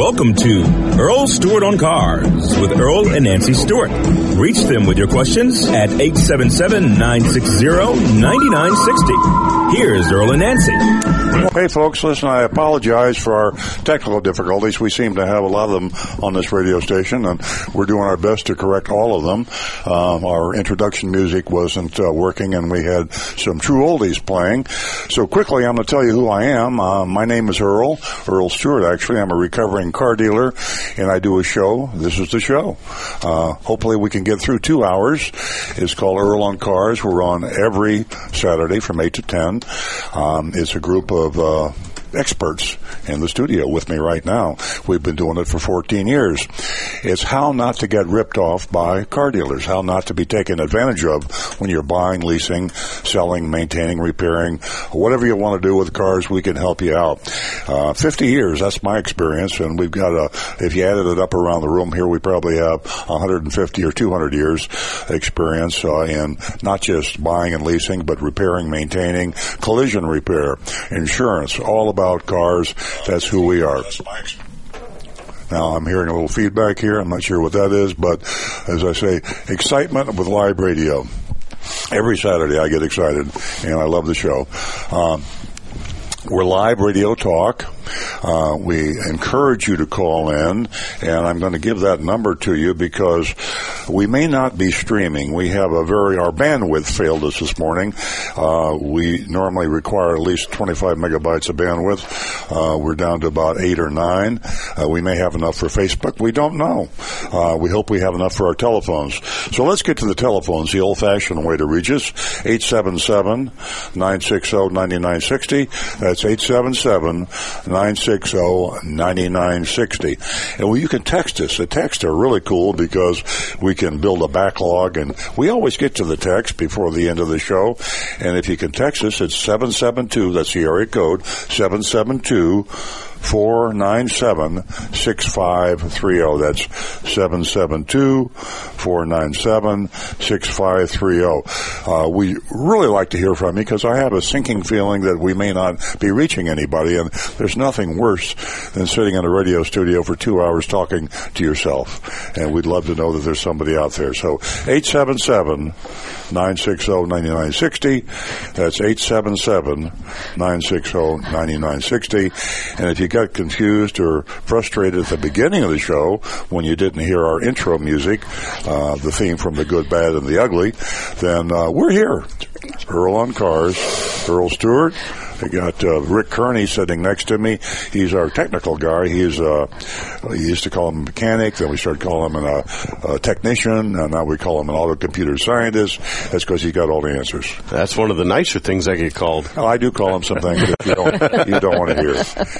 Welcome to Earl Stewart on Cars with Earl and Nancy Stewart. Reach them with your questions at 877-960-9960. Here's Earl and Nancy. Hey folks, listen, I apologize for our technical difficulties. We seem to have a lot of them on this radio station and we're doing our best to correct all of them. Um, our introduction music wasn't uh, working and we had some true oldies playing. So quickly, I'm going to tell you who I am. Uh, my name is Earl, Earl Stewart actually. I'm a recovering car dealer and I do a show. This is the show. Uh, hopefully we can get through two hours. It's called Earl on Cars. We're on every Saturday from 8 to 10. Um, it's a group of uh, experts in the studio with me right now. We've been doing it for 14 years. It's how not to get ripped off by car dealers, how not to be taken advantage of when you're buying, leasing, selling, maintaining, repairing, whatever you want to do with cars, we can help you out. Uh, 50 years, that's my experience, and we've got a, if you added it up around the room here, we probably have 150 or 200 years experience uh, in not just buying and leasing, but repairing, maintaining, collision repair, insurance, all about cars. That's who we are. Now I'm hearing a little feedback here. I'm not sure what that is, but as I say, excitement with live radio. Every Saturday I get excited and I love the show. Um, we're live radio talk. Uh, we encourage you to call in, and I'm going to give that number to you because we may not be streaming. We have a very our bandwidth failed us this morning. Uh, we normally require at least 25 megabytes of bandwidth. Uh, we're down to about eight or nine. Uh, we may have enough for Facebook. We don't know. Uh, we hope we have enough for our telephones. So let's get to the telephones. The old-fashioned way to reach us: 877-960-9960. That's 877 960-9960. And well, you can text us. The texts are really cool because we can build a backlog and we always get to the text before the end of the show. And if you can text us, it's 772, that's the area code, 772 497 6530. That's 772 497 6530. Uh, we really like to hear from you because I have a sinking feeling that we may not be reaching anybody, and there's nothing worse than sitting in a radio studio for two hours talking to yourself. And we'd love to know that there's somebody out there. So 877 960 9960. That's 877 960 9960. And if you got confused or frustrated at the beginning of the show when you didn't hear our intro music, uh, the theme from The Good, Bad, and the Ugly, then uh, we're here. Earl on Cars, Earl Stewart. I got uh, Rick Kearney sitting next to me. He's our technical guy. He's uh, we used to call him a mechanic, then we started calling him a, a technician, and now we call him an auto computer scientist. That's because he got all the answers. That's one of the nicer things I get called. Oh, I do call him some things that you don't you don't want to hear.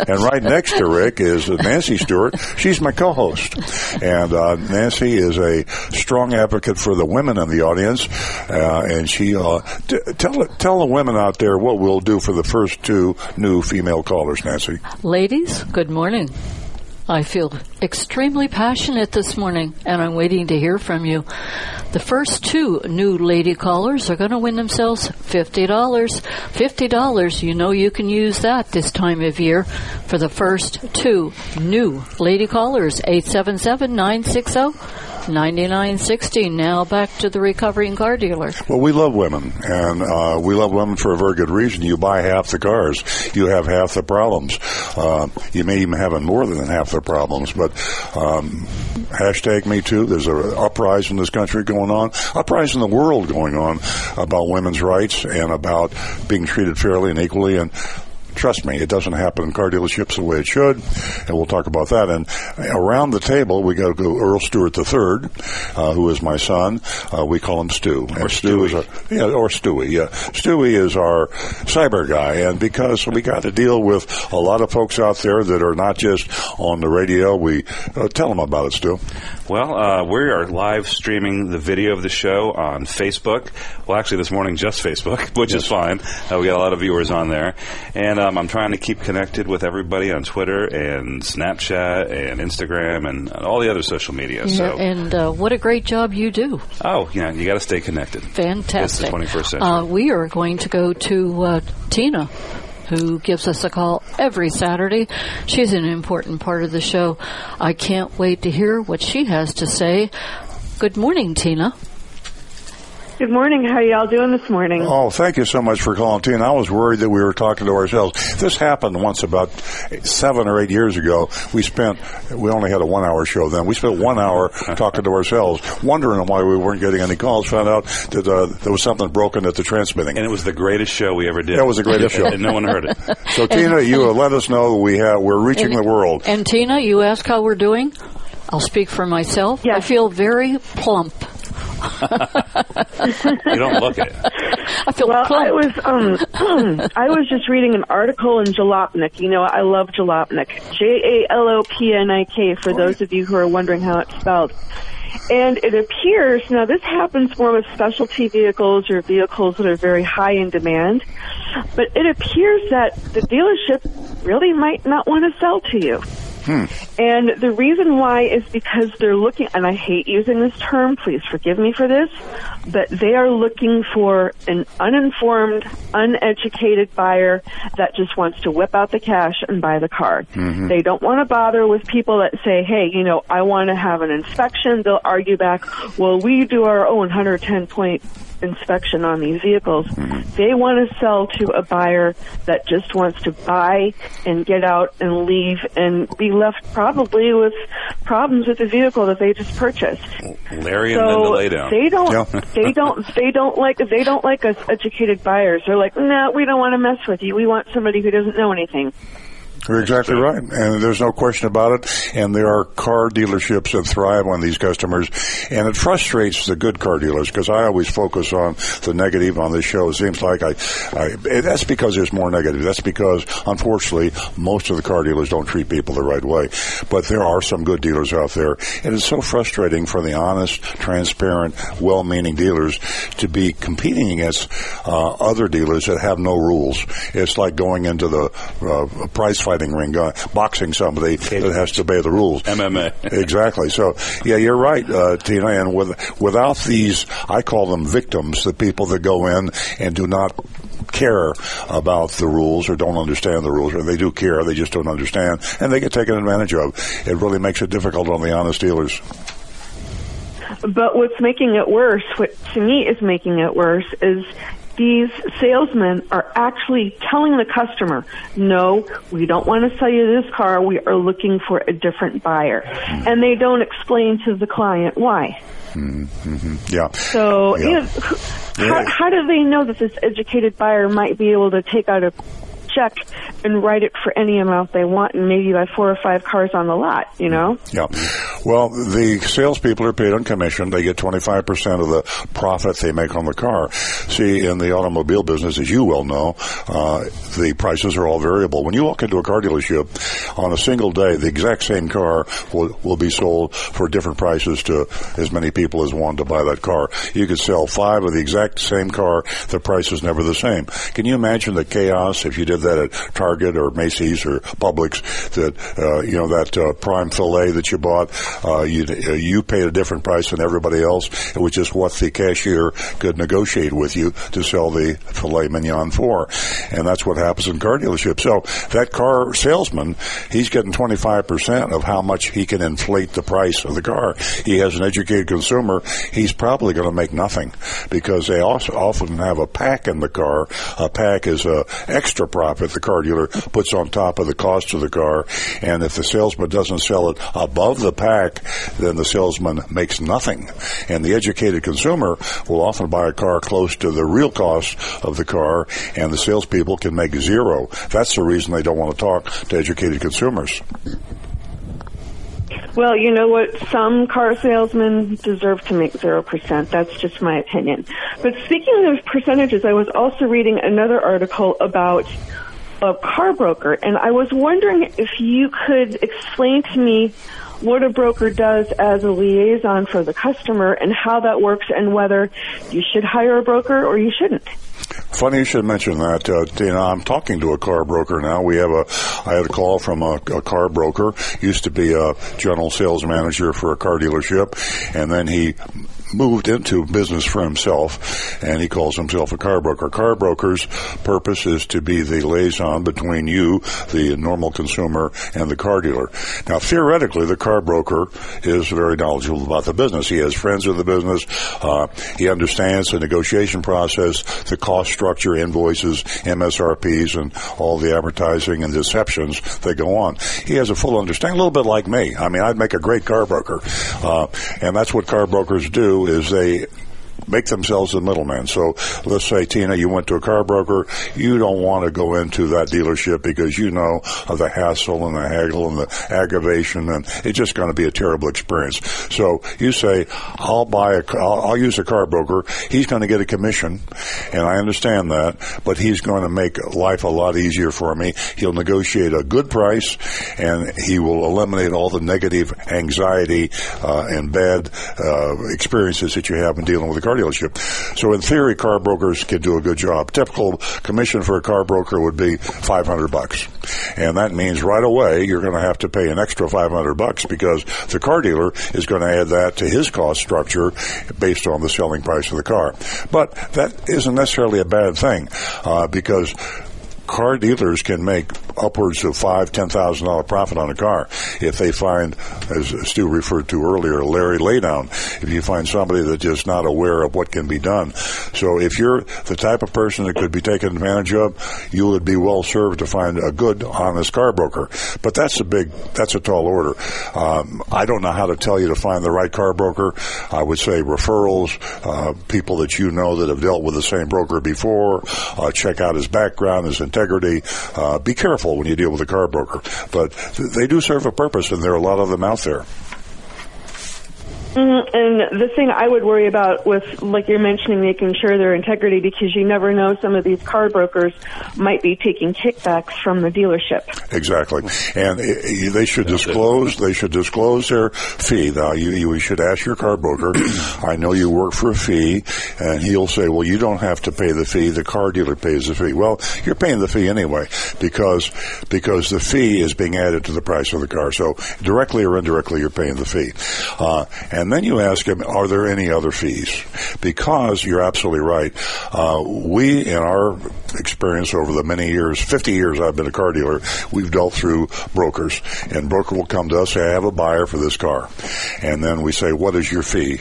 And right next to Rick is Nancy Stewart. She's my co-host, and uh, Nancy is a strong advocate for the women in the audience, uh, and she uh, t- tell tell the women out there what we'll do for the first two new female callers, Nancy. Ladies, good morning. I feel extremely passionate this morning, and I'm waiting to hear from you. The first two new lady callers are going to win themselves $50. $50, you know you can use that this time of year for the first two new lady callers, 877 960 9960. Now back to the recovering car dealer. Well, we love women, and uh, we love women for a very good reason. You buy half the cars, you have half the problems. Uh, you may even have more than half the problems, but um, hashtag me too. There's an uprising in this country going on, uprising in the world going on about women's rights and about being treated fairly and equally. And trust me, it doesn't happen in car dealerships the way it should, and we'll talk about that. And around the table, we got to go Earl Stewart III, uh, who is my son. Uh, we call him Stu. And Or Stu is a, yeah, or Stewie. Yeah, Stewie is our cyber guy, and because we got to deal with a lot of folks out there that are not just on the radio, we uh, tell them about it, Stu. Well, uh, we are live streaming the video of the show on Facebook. Well, actually, this morning just Facebook, which is fine. Uh, we got a lot of viewers on there, and um, I'm trying to keep connected with everybody on Twitter and Snapchat and Instagram and all the other social media. So, and uh, what a great job you do. oh, yeah, you got to stay connected. Fantastic. It's the 21st century. Uh, we are going to go to uh, Tina, who gives us a call every Saturday. She's an important part of the show. I can't wait to hear what she has to say. Good morning, Tina. Good morning. How are y'all doing this morning? Oh, thank you so much for calling, Tina. I was worried that we were talking to ourselves. This happened once about seven or eight years ago. We spent, we only had a one hour show then. We spent one hour talking to ourselves, wondering why we weren't getting any calls. Found out that uh, there was something broken at the transmitting. And it was the greatest show we ever did. That was the greatest show. and no one heard it. So, Tina, you uh, let us know we have, we're reaching And- the world. And Tina, you ask how we're doing. I'll speak for myself. I feel very plump. You don't look it. I feel Well, plump. I was um, I was just reading an article in Jalopnik. You know, I love Jalopnik. J A L O P N I K. For those of you who are wondering how it's spelled. And it appears now this happens more with specialty vehicles or vehicles that are very high in demand, but it appears that the dealership really might not want to sell to you. Hmm. And the reason why is because they're looking, and I hate using this term, please forgive me for this, but they are looking for an uninformed, uneducated buyer that just wants to whip out the cash and buy the car. Mm-hmm. They don't want to bother with people that say, hey, you know, I want to have an inspection. They'll argue back, well, we do our own 110 point inspection on these vehicles. They want to sell to a buyer that just wants to buy and get out and leave and be left probably with problems with the vehicle that they just purchased. Larry and Linda So lay down. they don't, Yeah. they don't, they don't like, they don't like us educated buyers. They're like, no, we don't want to mess with you. We want somebody who doesn't know anything. You're exactly right, and there's no question about it. And there are car dealerships that thrive on these customers, and it frustrates the good car dealers because I always focus on the negative on this show. It seems like I, I that's because there's more negative. That's because unfortunately most of the car dealers don't treat people the right way. But there are some good dealers out there, and it's so frustrating for the honest, transparent, well-meaning dealers to be competing against uh, other dealers that have no rules. It's like going into the uh, prize fighting ring, uh, boxing somebody that has to obey the rules. MMA. exactly. So, yeah, you're right, uh, Tina. And with, without these, I call them victims, the people that go in and do not care about the rules or don't understand the rules, or they do care, they just don't understand, and they get taken advantage of. It really makes it difficult on the honest dealers. But what's making it worse, what to me is making it worse, is these salesmen are actually telling the customer, no, we don't want to sell you this car. We are looking for a different buyer. And they don't explain to the client why. mhm Yeah. So, Yeah. you know, how, how do they know that this educated buyer might be able to take out a check and write it for any amount they want and maybe buy four or five cars on the lot, you know? Yeah. Well, the salespeople are paid on commission. They get 25% of the profit they make on the car. See, in the automobile business, as you well know, uh, the prices are all variable. When you walk into a car dealership on a single day, the exact same car will, will be sold for different prices to as many people as want to buy that car. You could sell five of the exact same car. The price is never the same. Can you imagine the chaos if you did that at Target or Macy's or Publix that, uh, you know, that uh, prime filet that you bought, uh, you, uh, you paid a different price than everybody else. It was just what the cashier could negotiate with you to sell the filet mignon for. And that's what happens in car dealerships. So that car salesman, he's getting 25% of how much he can inflate the price of the car. He has an educated consumer, he's probably going to make nothing because they also often have a pack in the car. A pack is a extra profit the car dealer puts on top of the cost of the car. And if the salesman doesn't sell it above the pack, then the salesman makes nothing. And the educated consumer will often buy a car close to the real cost of the car, and the salespeople can make zero. That's the reason they don't want to talk to educated consumers. Well, you know what? Some car salesmen deserve to make 0%. That's just my opinion. But speaking of percentages, I was also reading another article about a car broker, and I was wondering if you could explain to me what a broker does as a liaison for the customer and how that works and whether you should hire a broker or you shouldn't. Funny you should mention that, uh, Tina. I'm talking to a car broker now. We have a, I had a call from a, a car broker. Used to be a general sales manager for a car dealership, and then he moved into business for himself, and he calls himself a car broker. Car broker's purpose is to be the liaison between you, the normal consumer, and the car dealer. Now, theoretically, the car broker is very knowledgeable about the business. He has friends in the business. Uh, he understands the negotiation process, the cost structure, invoices, MSRPs, and all the advertising and deceptions that go on. He has a full understanding, a little bit like me. I mean, I'd make a great car broker, uh, and that's what car brokers do is they make themselves the middleman. So let's say, Tina, you went to a car broker. You don't want to go into that dealership because you know of the hassle and the haggle and the aggravation, and it's just going to be a terrible experience. So you say, I'll buy a, I'll, I'll use a car broker. He's going to get a commission, and I understand that, but he's going to make life a lot easier for me. He'll negotiate a good price, and he will eliminate all the negative anxiety uh, and bad uh, experiences that you have in dealing with a car dealership. So in theory, car brokers can do a good job. Typical commission for a car broker would be 500 bucks. And that means right away you're going to have to pay an extra 500 bucks because the car dealer is going to add that to his cost structure based on the selling price of the car. But that isn't necessarily a bad thing uh, because car dealers can make upwards of five, ten thousand dollar profit on a car if they find, as Stu referred to earlier, Larry laydown. If you find somebody that's just not aware of what can be done, so if you're the type of person that could be taken advantage of, you would be well served to find a good, honest car broker. But that's a big, that's a tall order. Um, I don't know how to tell you to find the right car broker. I would say referrals, uh, people that you know that have dealt with the same broker before. Uh, check out his background, his integrity. Uh, be careful when you deal with a car broker, but they do serve a purpose, and there are a lot of them out there. Mm, and the thing I would worry about with, like you're mentioning, making sure their integrity, because you never know some of these car brokers might be taking kickbacks from the dealership. Exactly, and they should disclose. They should disclose their fee. Now, you, you should ask your car broker. I know you work for a fee, and he'll say, "Well, you don't have to pay the fee. The car dealer pays the fee." Well, you're paying the fee anyway because because the fee is being added to the price of the car. So directly or indirectly, you're paying the fee. Uh, and then you ask him, are there any other fees? Because you're absolutely right. Uh, we, in our experience over the many years, 50 years I've been a car dealer, we've dealt through brokers. And broker will come to us, say, I have a buyer for this car. And then we say, what is your fee?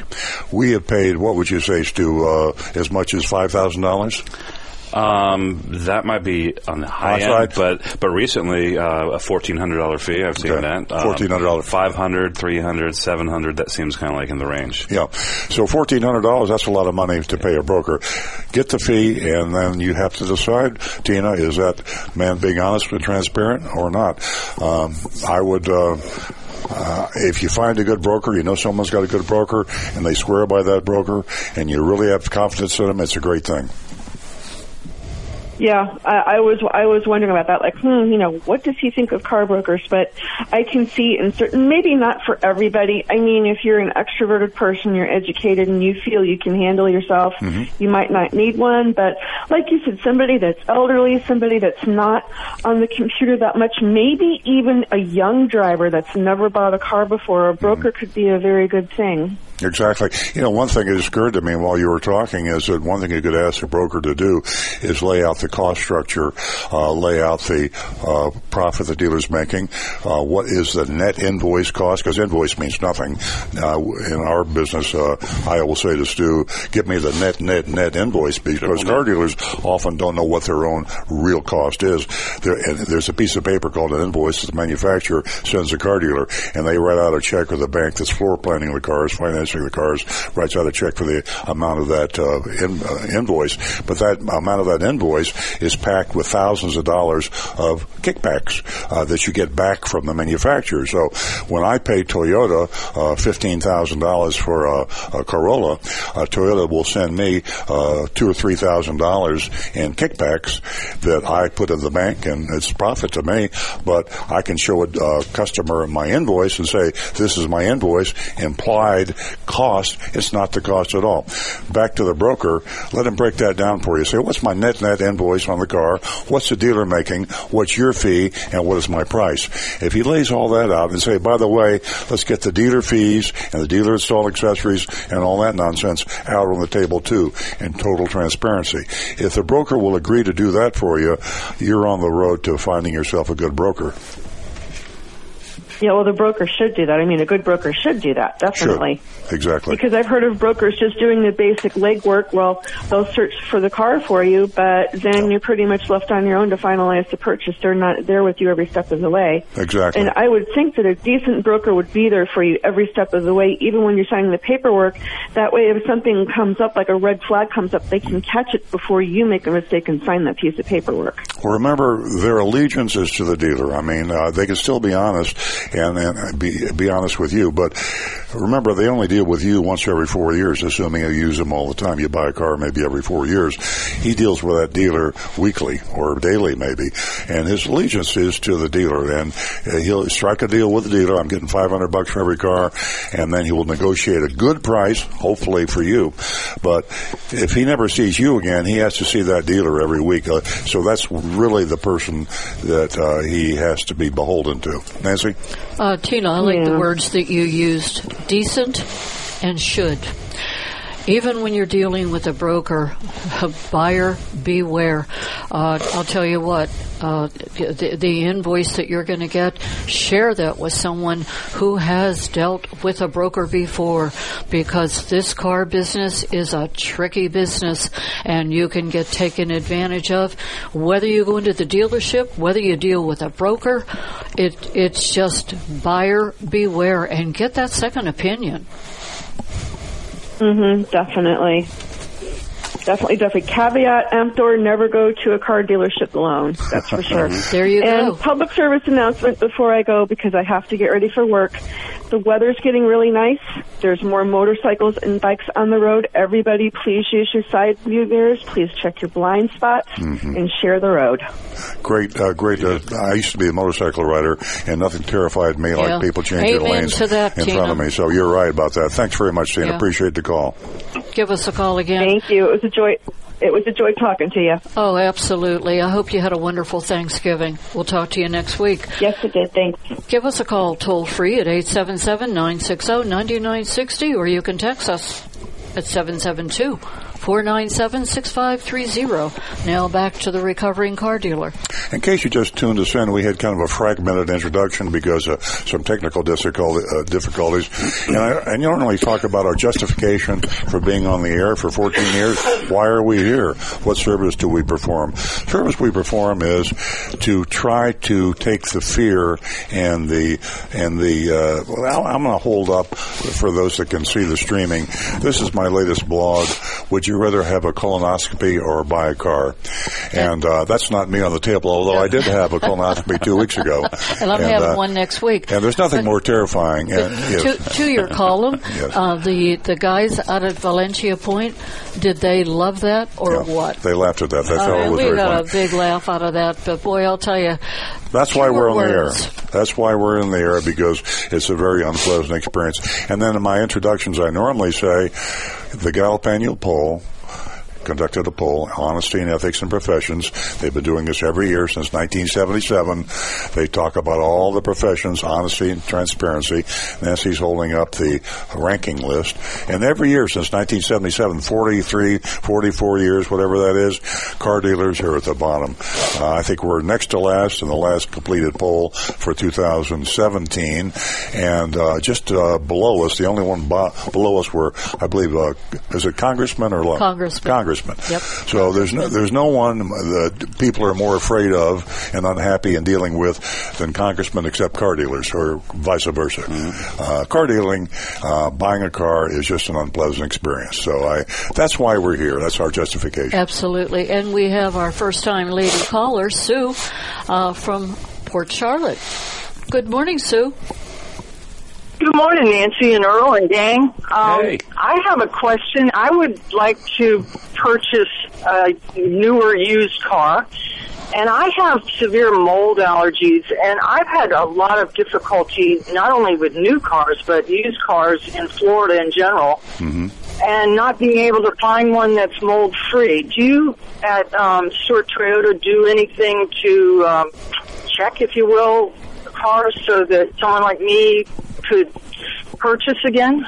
We have paid, what would you say, Stu, uh, as much as $5,000? Um, that might be on the high High end, but but recently uh, a fourteen hundred dollar fee. I've seen Okay. that $1,400. five hundred, three hundred, seven hundred. That seems kind of like in the range. Yeah. So fourteen hundred dollars, that's a lot of money to pay a broker. Get the fee and then you have to decide, Tina, is that man being honest and transparent or not? Um, I would uh, uh, if you find a good broker, you know someone's got a good broker, and they swear by that broker, and you really have confidence in them, it's a great thing. Yeah, I, I was I was wondering about that. Like, hmm, you know, what does he think of car brokers? But I can see in certain, maybe not for everybody. I mean, if you're an extroverted person, you're educated, and you feel you can handle yourself, you might not need one. But like you said, somebody that's elderly, somebody that's not on the computer that much, maybe even a young driver that's never bought a car before, a broker could be a very good thing. Exactly. You know, one thing that occurred to me while you were talking is that one thing you could ask a broker to do is lay out the cost structure, uh, lay out the uh, profit the dealer's making, uh, what is the net invoice cost, because invoice means nothing. Uh, in our business, uh, I will say to Stu, give me the net, net, net invoice, because car dealers often don't know what their own real cost is. There, and there's a piece of paper called an invoice that the manufacturer sends the car dealer, and they write out a check with the bank that's floor planning the cars, financing the cars, writes out a check for the amount of that uh, in, uh, invoice. But that amount of that invoice is packed with thousands of dollars of kickbacks uh, that you get back from the manufacturer. So when I pay Toyota uh, fifteen thousand dollars for a, a Corolla, uh, Toyota will send me uh, two or three thousand dollars in kickbacks that I put in the bank, and it's profit to me. But I can show a customer my invoice and say, "This is my invoice." Implied cost, it's not the cost at all. Back to the broker, let him break that down for you. Say, what's my net net invoice on the car? What's the dealer making? What's your fee? And what is my price? If he lays all that out and say, by the way, let's get the dealer fees and the dealer install accessories and all that nonsense out on the table too in total transparency. If the broker will agree to do that for you, you're on the road to finding yourself a good broker. Yeah, well, the broker should do that. I mean, a good broker should do that, definitely. Should. Exactly. Because I've heard of brokers just doing the basic legwork. Well, they'll search for the car for you, but then yeah. you're pretty much left on your own to finalize the purchase. They're not there with you every step of the way. Exactly. And I would think that a decent broker would be there for you every step of the way, even when you're signing the paperwork. That way, if something comes up, like a red flag comes up, they can catch it before you make a mistake and sign that piece of paperwork. Well, remember, their allegiance is to the dealer. I mean, uh, they can still be honest and, and be, be honest with you. But remember, they only deal with you once every four years, assuming you use them all the time. You buy a car maybe every four years. He deals with that dealer weekly or daily maybe, and his allegiance is to the dealer. And uh, he'll strike a deal with the dealer. I'm getting 500 bucks for every car, and then he will negotiate a good price, hopefully for you. But if he never sees you again, he has to see that dealer every week. Uh, so that's really the person that uh, he has to be beholden to. Nancy? Uh, Tina, I like yeah. the words that you used decent and should. Even when you're dealing with a broker, a buyer beware. Uh, I'll tell you what, uh, the, the, invoice that you're going to get, share that with someone who has dealt with a broker before because this car business is a tricky business and you can get taken advantage of. Whether you go into the dealership, whether you deal with a broker, it, it's just buyer beware and get that second opinion. Mm-hmm, definitely. Definitely, definitely. Caveat emptor, never go to a car dealership alone. That's for sure. there you and go. And public service announcement before I go because I have to get ready for work. The weather's getting really nice. There's more motorcycles and bikes on the road. Everybody, please use your side view mirrors. Please check your blind spots mm-hmm. and share the road. Great, uh, great. Uh, I used to be a motorcycle rider, and nothing terrified me yeah. like people changing Amen lanes that, in Tina. front of me. So you're right about that. Thanks very much, Tina. Yeah. Appreciate the call. Give us a call again. Thank you. It was a joy it was a joy talking to you. Oh, absolutely. I hope you had a wonderful Thanksgiving. We'll talk to you next week. Yes, it did. Thanks. Give us a call toll free at 877 960 9960 or you can text us at 772 497 6530. Now back to the recovering car dealer. In case you just tuned us in, we had kind of a fragmented introduction because of some technical uh, difficulties. And I, you normally talk about our justification for being on the air for 14 years. Why are we here? What service do we perform? Service we perform is to try to take the fear and the and the. Uh, well, I'm going to hold up for those that can see the streaming. This is my latest blog, which you rather have a colonoscopy or buy a car? And uh, that's not me on the table, although I did have a colonoscopy two weeks ago. And I'm and, having uh, one next week. And there's nothing but, more terrifying. And, yes. to, to, your column, yes. uh, the the guys out at Valencia Point, did they love that or yeah, what? They laughed at that. That fellow was we got a big laugh out of that. But boy, I'll tell you, that's why we're on the air. That's why we're in the air because it's a very unpleasant experience. And then in my introductions, I normally say the Gallup annual poll conducted a poll, Honesty and Ethics in Professions. They've been doing this every year since 1977. They talk about all the professions, honesty and transparency. Nancy's holding up the ranking list. And every year since 1977, 43, 44 years, whatever that is, car dealers are at the bottom. Uh, I think we're next to last in the last completed poll for 2017. And uh, just uh, below us, the only one bo- below us were, I believe, uh, is it congressman or Congressman. Congressman Yep. So there's no there's no one that people are more afraid of and unhappy in dealing with than congressmen, except car dealers, or vice versa. Mm-hmm. Uh, car dealing, uh, buying a car is just an unpleasant experience. So I that's why we're here. That's our justification. Absolutely, and we have our first time lady caller, Sue, uh, from Port Charlotte. Good morning, Sue. Good morning, Nancy and Earl and gang. Um, hey. I have a question. I would like to purchase a newer used car, And I have severe mold allergies, and I've had a lot of difficulty not only with new cars but used cars in Florida in general, and not being able to find one that's mold free. Do you at um, Stewart Toyota do anything to um, check, if you will, cars so that someone like me could purchase again?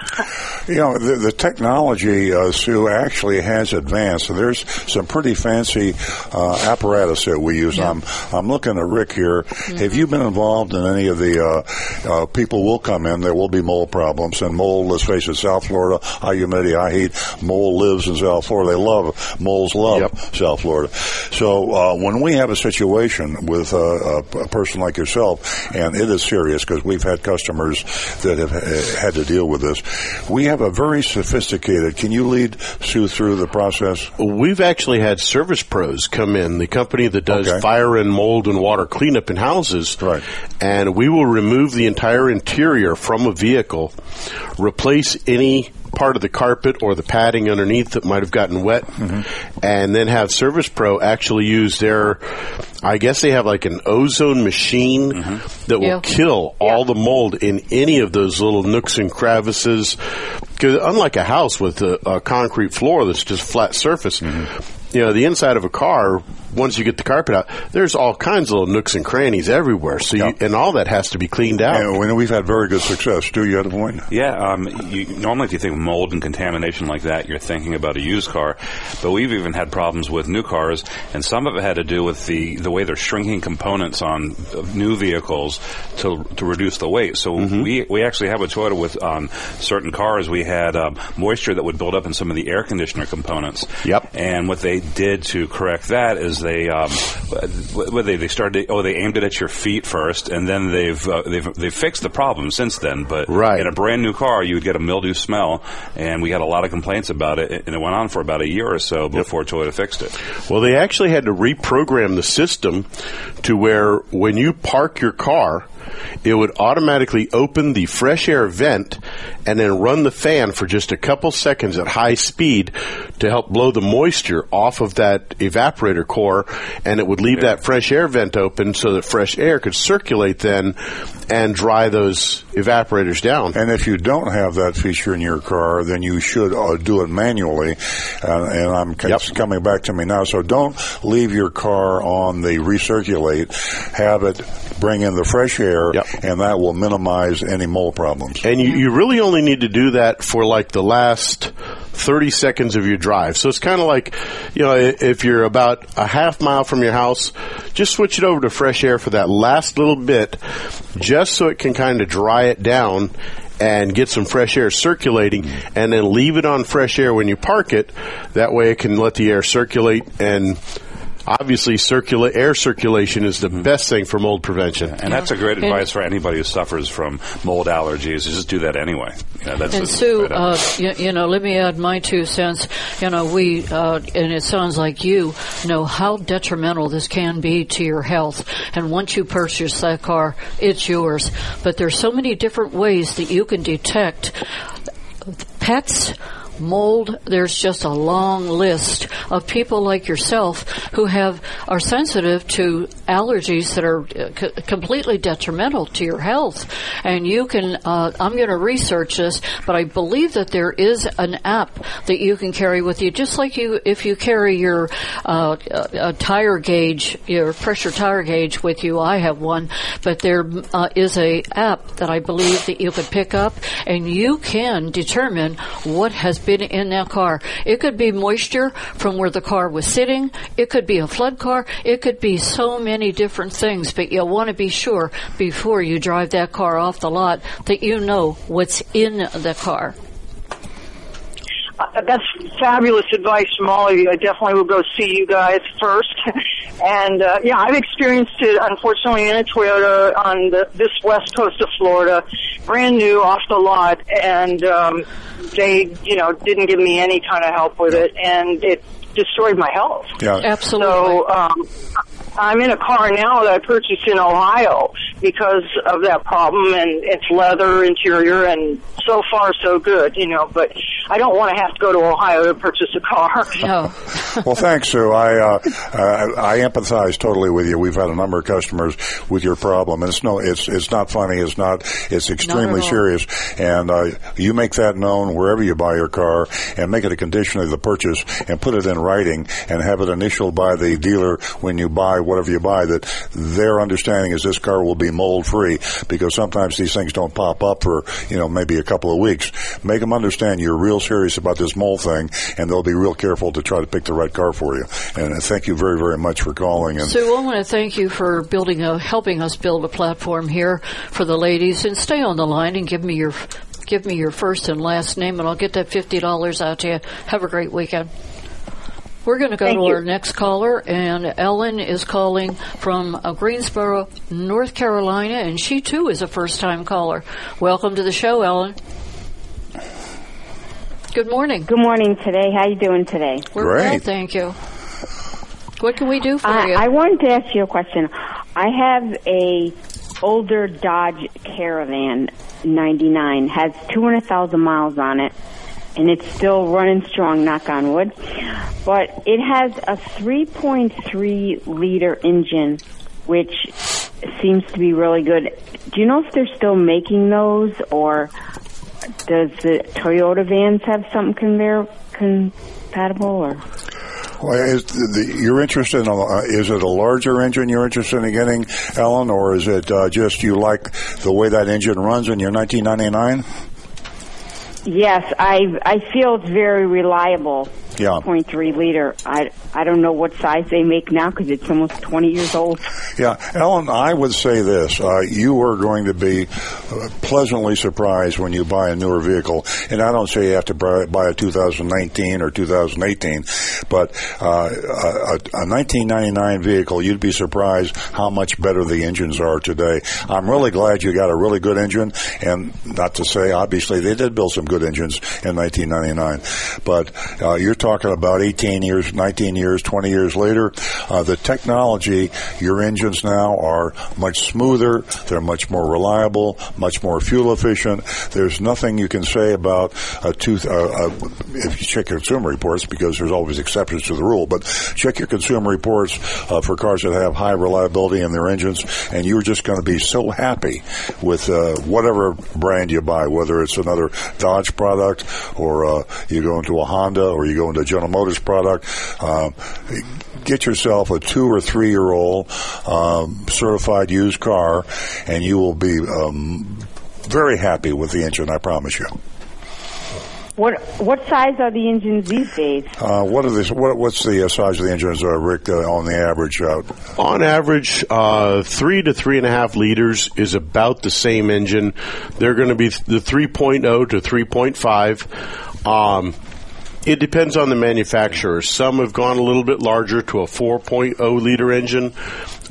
You know, the, the technology, uh, Sue, actually has advanced. So there's some pretty fancy uh, apparatus that we use. I'm I'm looking at Rick here. Have you been involved in any of the uh, uh, people will come in? There will be mold problems, and mold. Let's face it, South Florida, high humidity, high heat. Mold lives in South Florida. They love moles. Love Yep. South Florida. So uh, when we have a situation with uh, a, a person like yourself, and it is serious because we've had customers that have uh, had to deal with this, we have a very sophisticated. Can you lead Sue through the process? We've actually had service pros come in, the company that does Okay. fire and mold and water cleanup in houses. Right. And we will remove the entire interior from a vehicle, replace any part of the carpet or the padding underneath that might have gotten wet, and then have Service Pro actually use their, I guess they have like an ozone machine that will Yeah. kill all the mold in any of those little nooks and crevices. Because unlike a house with a, a concrete floor that's just flat surface, you know, the inside of a car, once you get the carpet out, there's all kinds of little nooks and crannies everywhere. So, you, and all that has to be cleaned out. And when we've had very good success. Stu, you had a point. Yeah, um, you, normally if you think of mold and contamination like that, you're thinking about a used car. But we've even had problems with new cars, and some of it had to do with the, the way they're shrinking components on uh, new vehicles to to reduce the weight. So we we actually have a Toyota with on certain cars we had um, moisture that would build up in some of the air conditioner components. Yep. And what they did to correct that is they um, they they started oh they aimed it at your feet first, and then they've uh, they've they've fixed the problem since then. But Right. in a brand new car, you would get a mildew smell, and we had a lot of complaints about it, and it went on for about a year or so before Toyota fixed it. Well, they actually had to reprogram the system to where when you park your car, it would automatically open the fresh air vent and then run the fan for just a couple seconds at high speed to help blow the moisture off of that evaporator core and it would leave that fresh air vent open so that fresh air could circulate then and dry those evaporators down. And if you don't have that feature in your car, then you should uh, do it manually. Uh, and I'm c- Yep. coming back to me now. So don't leave your car on the recirculate. Have it bring in the fresh air, Yep. and that will minimize any mold problems. And you, you really only need to do that for like the last 30 seconds of your drive. So it's kind of like, you know, if you're about a half mile from your house, just switch it over to fresh air for that last little bit, just so it can kind of dry it down and get some fresh air circulating and then leave it on fresh air when you park it. That way it can let the air circulate and obviously circulate air circulation is the best thing for mold prevention. And that's a great And- advice for anybody who suffers from mold allergies. is Just do that anyway. Yeah, that's And a- Sue, right uh, you, you know, let me add my two cents. You know, we, uh, and it sounds like you know how detrimental this can be to your health. And once you purchase that car, it's yours. But there's so many different ways that you can detect pets, mold. There's just a long list of people like yourself who have are sensitive to allergies that are uh, c- completely detrimental to your health. And you can. Uh, I'm going to research this, but I believe that there is an app that you can carry with you, just like you if you carry your uh, a, tire gauge, your pressure tire gauge with you. I have one, but there uh, is a app that I believe that you could pick up, and you can determine what has been in that car. It could be moisture from where the car was sitting. It could be a flood car. It could be so many different things, but you'll want to be sure before you drive that car off the lot that you know what's in the car. Uh, that's fabulous advice from all of you. I definitely will go see you guys first. and uh, yeah, I've experienced it unfortunately in a Toyota on the, this west coast of Florida, brand new off the lot, and um, they, you know, didn't give me any kind of help with it, and it destroyed my health. Yeah. Absolutely. So um, I'm in a car now that I purchased in Ohio because of that problem, and it's leather interior, and so far so good, you know. But I don't want to have to go to Ohio to purchase a car. No. Well, thanks, Sue. I uh, uh, I empathize totally with you. We've had a number of customers with your problem, and it's no, it's it's not funny. It's not. It's extremely all. serious, and uh, you make that known wherever you buy your car, and make it a condition of the purchase, and put it in writing, and have it initialed by the dealer when you buy whatever you buy. That their understanding is this car will be mold free, because sometimes these things don't pop up for you know maybe a couple of weeks. Make them understand you're real serious about this mold thing, and they'll be real careful to try to pick the right car for you. And uh, thank you very very much for calling. And Sue, I want to thank you for building a, helping us build a platform here for the ladies. And stay on the line and give me your give me your first and last name, and I'll get that fifty dollars out to you. Have a great weekend. We're going to go Thank to you. our next caller, and Ellen is calling from uh, Greensboro, North Carolina, and she too is a first-time caller. Welcome to the show, Ellen. Good morning. Good morning today. How you doing today? We're well, Great. thank you. What can we do for I, you? I wanted to ask you a question. I have a older Dodge Caravan 99 has 200,000 miles on it and it's still running strong knock on wood. But it has a 3.3 liter engine which seems to be really good. Do you know if they're still making those or does the Toyota vans have something conveyor compatible or Well, is the, you're interested in a, uh, is it a larger engine you're interested in getting, Ellen, or is it uh, just you like the way that engine runs in your 1999? Yes, I I feel it's very reliable. Yeah. 0.3 liter. I I don't know what size they make now because it's almost 20 years old. Yeah, Ellen, I would say this: uh, you are going to be uh, pleasantly surprised when you buy a newer vehicle. And I don't say you have to buy, buy a 2019 or 2018, but uh, a, a 1999 vehicle, you'd be surprised how much better the engines are today. I'm really glad you got a really good engine, and not to say obviously they did build some good engines in 1999, but uh, you're talking about 18 years, 19 years, 20 years later. Uh, the technology, your engines now are much smoother. They're much more reliable, much more fuel efficient. There's nothing you can say about a tooth. Uh, uh, if you check your consumer reports, because there's always exceptions to the rule, but check your consumer reports uh, for cars that have high reliability in their engines, and you're just going to be so happy with uh, whatever brand you buy, whether it's another Dodge product or uh, you go into a Honda or you go into a General Motors product. Um, get yourself a two or three year old um, certified used car, and you will be um, very happy with the engine. I promise you. What what size are the engines these days? Uh, what are the what, what's the uh, size of the engines, uh, Rick, uh, on the average? Uh, On average, uh, three to three and a half liters is about the same engine. They're going to be the 3.0 to 3.5. Um, it depends on the manufacturer. Some have gone a little bit larger to a 4.0 liter engine.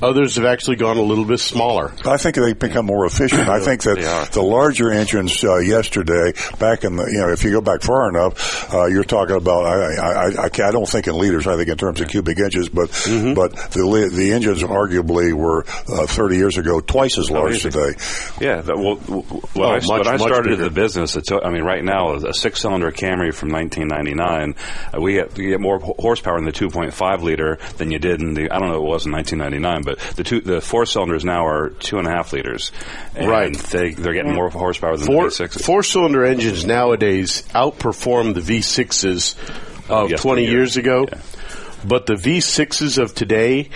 Others have actually gone a little bit smaller. I think they become more efficient. I think that the larger engines uh, yesterday, back in the, you know, if you go back far enough, uh, you're talking about. I, I, I, I don't think in liters. I think in terms of cubic inches. But Mm-hmm. but the the engines arguably were uh, 30 years ago twice as large easy. today. Yeah, that, well, w- w- Oh, I, much, when I started bigger. the business, it took, I mean, right now, a six-cylinder Camry from 1999, uh, we get, you get more horsepower in the 2.5 liter than you did in the, I don't know what it was in 1999, but the two, the four cylinders now are two and a half liters. And Right. They, they're getting more horsepower than Four, the V6. four cylinder engines nowadays outperform the V6s of Yes, 20 years ago. Yeah. But the V6s of today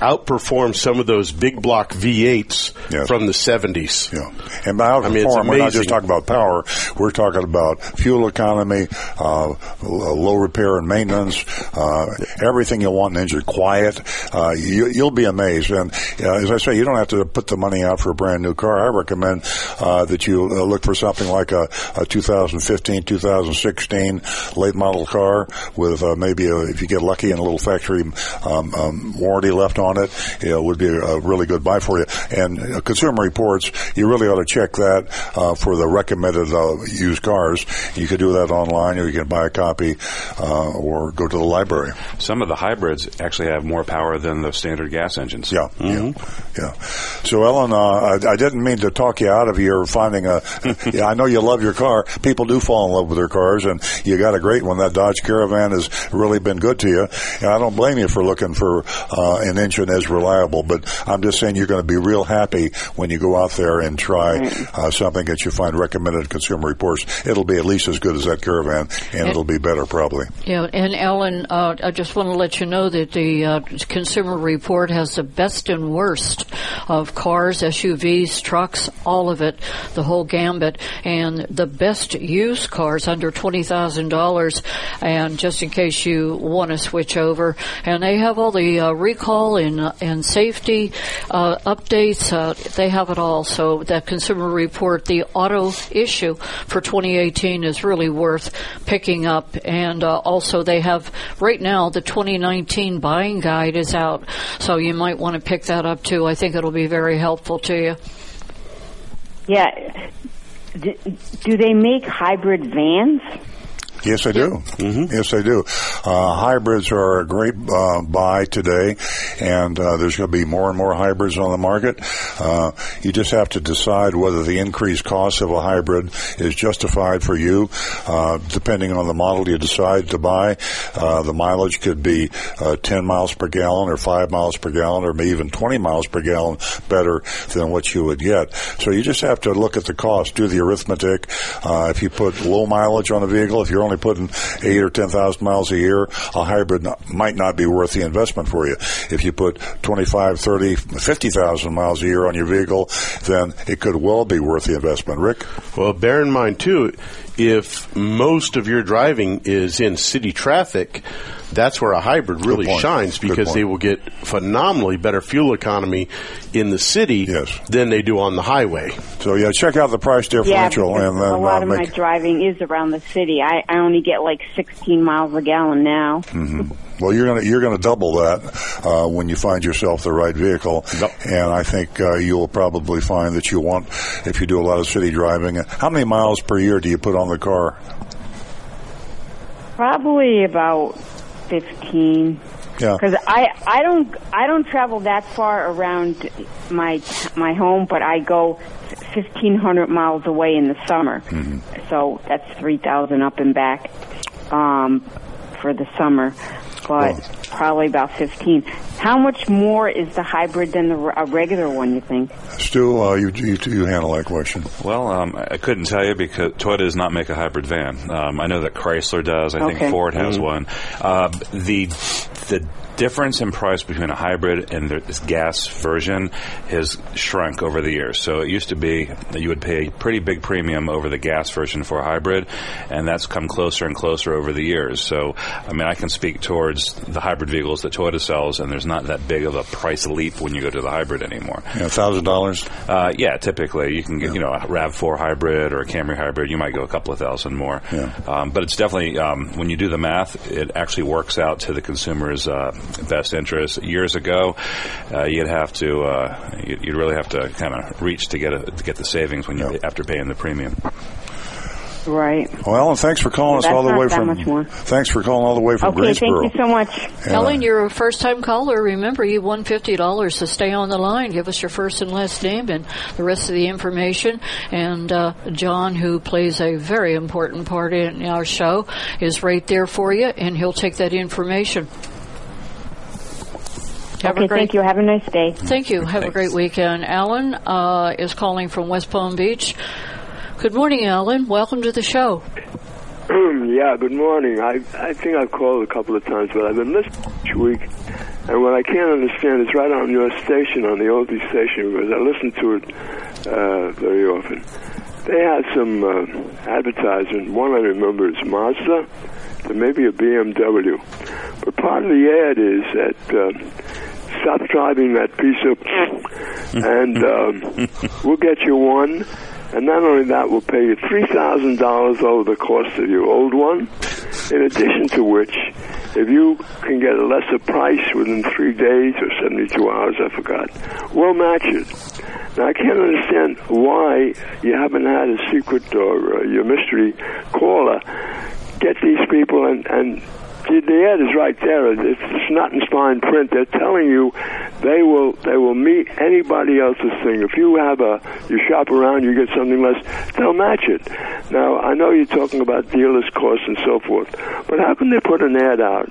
outperform some of those big block V8s Yes. from the 70s. Yeah, and by outperform, I mean, we're not just talking about power. We're talking about fuel economy, uh, low repair and maintenance, uh, everything you want in an engine. Quiet. Uh, you, you'll be amazed. And uh, as I say, you don't have to put the money out for a brand new car. I recommend uh, that you uh, look for something like a, a 2015, 2016 late model car with uh, maybe a, if you get lucky and a little little factory um, um, warranty left on it, you know, would be a really good buy for you. And uh, Consumer Reports, you really ought to check that uh, for the recommended uh, used cars. You could do that online, or you can buy a copy, uh, or go to the library. Some of the hybrids actually have more power than the standard gas engines. Yeah, yeah, yeah. So, Ellen, uh, I, I didn't mean to talk you out of your finding a. yeah, I know you love your car. People do fall in love with their cars, and you got a great one. That Dodge Caravan has really been good to you. And I don't blame you for looking for uh, an engine as reliable, but I'm just saying you're going to be real happy when you go out there and try uh, something that you find recommended in Consumer Reports. It'll be at least as good as that Caravan, and it'll be better probably. Yeah, and Ellen, uh, I just want to let you know that the uh, Consumer Report has the best and worst of cars, SUVs, trucks, all of it, the whole gambit, and the best used cars under twenty thousand dollars. And just in case you want to switch over, and they have all the uh, recall and uh, and safety uh, updates. Uh, they have it all. So that Consumer Report, the auto issue for 2018 is really worth picking up. And uh, also they have right now the 2019 buying guide is out, so you might want to pick that up too. I think it'll be very helpful to you. Yeah. Do they make hybrid vans? Yes, I do. Mm-hmm. Yes, I do. Uh, hybrids are a great uh, buy today, and uh, there's going to be more and more hybrids on the market. Uh, you just have to decide whether the increased cost of a hybrid is justified for you, uh, depending on the model you decide to buy. Uh, the mileage could be 10 miles per gallon, or 5 miles per gallon, or maybe even 20 miles per gallon better than what you would get. So you just have to look at the cost, do the arithmetic. if you put low mileage on a vehicle, if you're only putting eight or ten thousand miles a year, a hybrid not, might not be worth the investment for you. If you put 25, 30, 50,000 miles a year on your vehicle, then it could well be worth the investment. Rick? Well, bear in mind too, if most of your driving is in city traffic, that's where a hybrid really shines because they will get phenomenally better fuel economy in the city yes. than they do on the highway. So yeah, check out the price differential yeah, and then a lot uh, of my driving is around the city. I, I only get like 16 miles a gallon now. Mm-hmm. Well, you're gonna you're gonna double that uh, when you find yourself the right vehicle, yep. and I think uh, you'll probably find that you want if you do a lot of city driving. How many miles per year do you put on the car? Probably about fifteen. Yeah. Because I I don't I don't travel that far around my my home, but I go fifteen hundred miles away in the summer. Mm-hmm. So that's three thousand up and back um, for the summer but well, probably about 15. How much more is the hybrid than the a regular one, you think? Stu, uh, you, you, you handle that question. Well, um, I couldn't tell you because Toyota does not make a hybrid van. Um, I know that Chrysler does. I okay. think Ford has mm-hmm. one. Uh, the the difference in price between a hybrid and this gas version has shrunk over the years. So it used to be that you would pay a pretty big premium over the gas version for a hybrid, and that's come closer and closer over the years. So, I mean, I can speak towards the hybrid vehicles that Toyota sells, and there's not that big of a price leap when you go to the hybrid anymore. Yeah, thousand dollars. Uh, yeah, typically you can get yeah. you know a RAV4 hybrid or a Camry hybrid. You might go a couple of thousand more. Yeah. Um, but it's definitely um, when you do the math, it actually works out to the consumer's uh, best interest. Years ago, uh, you'd have to uh, you'd really have to kind of reach to get a, to get the savings when you after paying the premium. Right. Well, Ellen, thanks for calling That's us all the way from. Thanks for calling all the way from okay, Greensboro. thank you so much. Yeah. Ellen, you're a first time caller. Remember, you won fifty dollars. So stay on the line. Give us your first and last name and the rest of the information. And uh, John, who plays a very important part in our show, is right there for you, and he'll take that information. Have okay, a great, thank you. Have a nice day. Thank you. Have Thanks. a great weekend. Alan uh, is calling from West Palm Beach. Good morning, Alan. Welcome to the show. yeah, good morning. I I think I've called a couple of times, but I've been listening each week. And what I can't understand is right on your station, on the oldie station, because I listen to it uh, very often. They had some uh, advertisement. One I remember is Mazda, there may be a BMW. But part of the ad is that uh, stop driving that piece of and um, we'll get you one and not only that, we'll pay you three thousand dollars over the cost of your old one. In addition to which, if you can get a lesser price within three days or seventy-two hours, I forgot, we'll match it. Now I can't understand why you haven't had a secret or uh, your mystery caller get these people and and the the ad is right there. It's, it's not in fine print. They're telling you they will they will meet anybody else's thing. If you have a you shop around, you get something less, they'll match it. Now I know you're talking about dealers' costs and so forth, but how can they put an ad out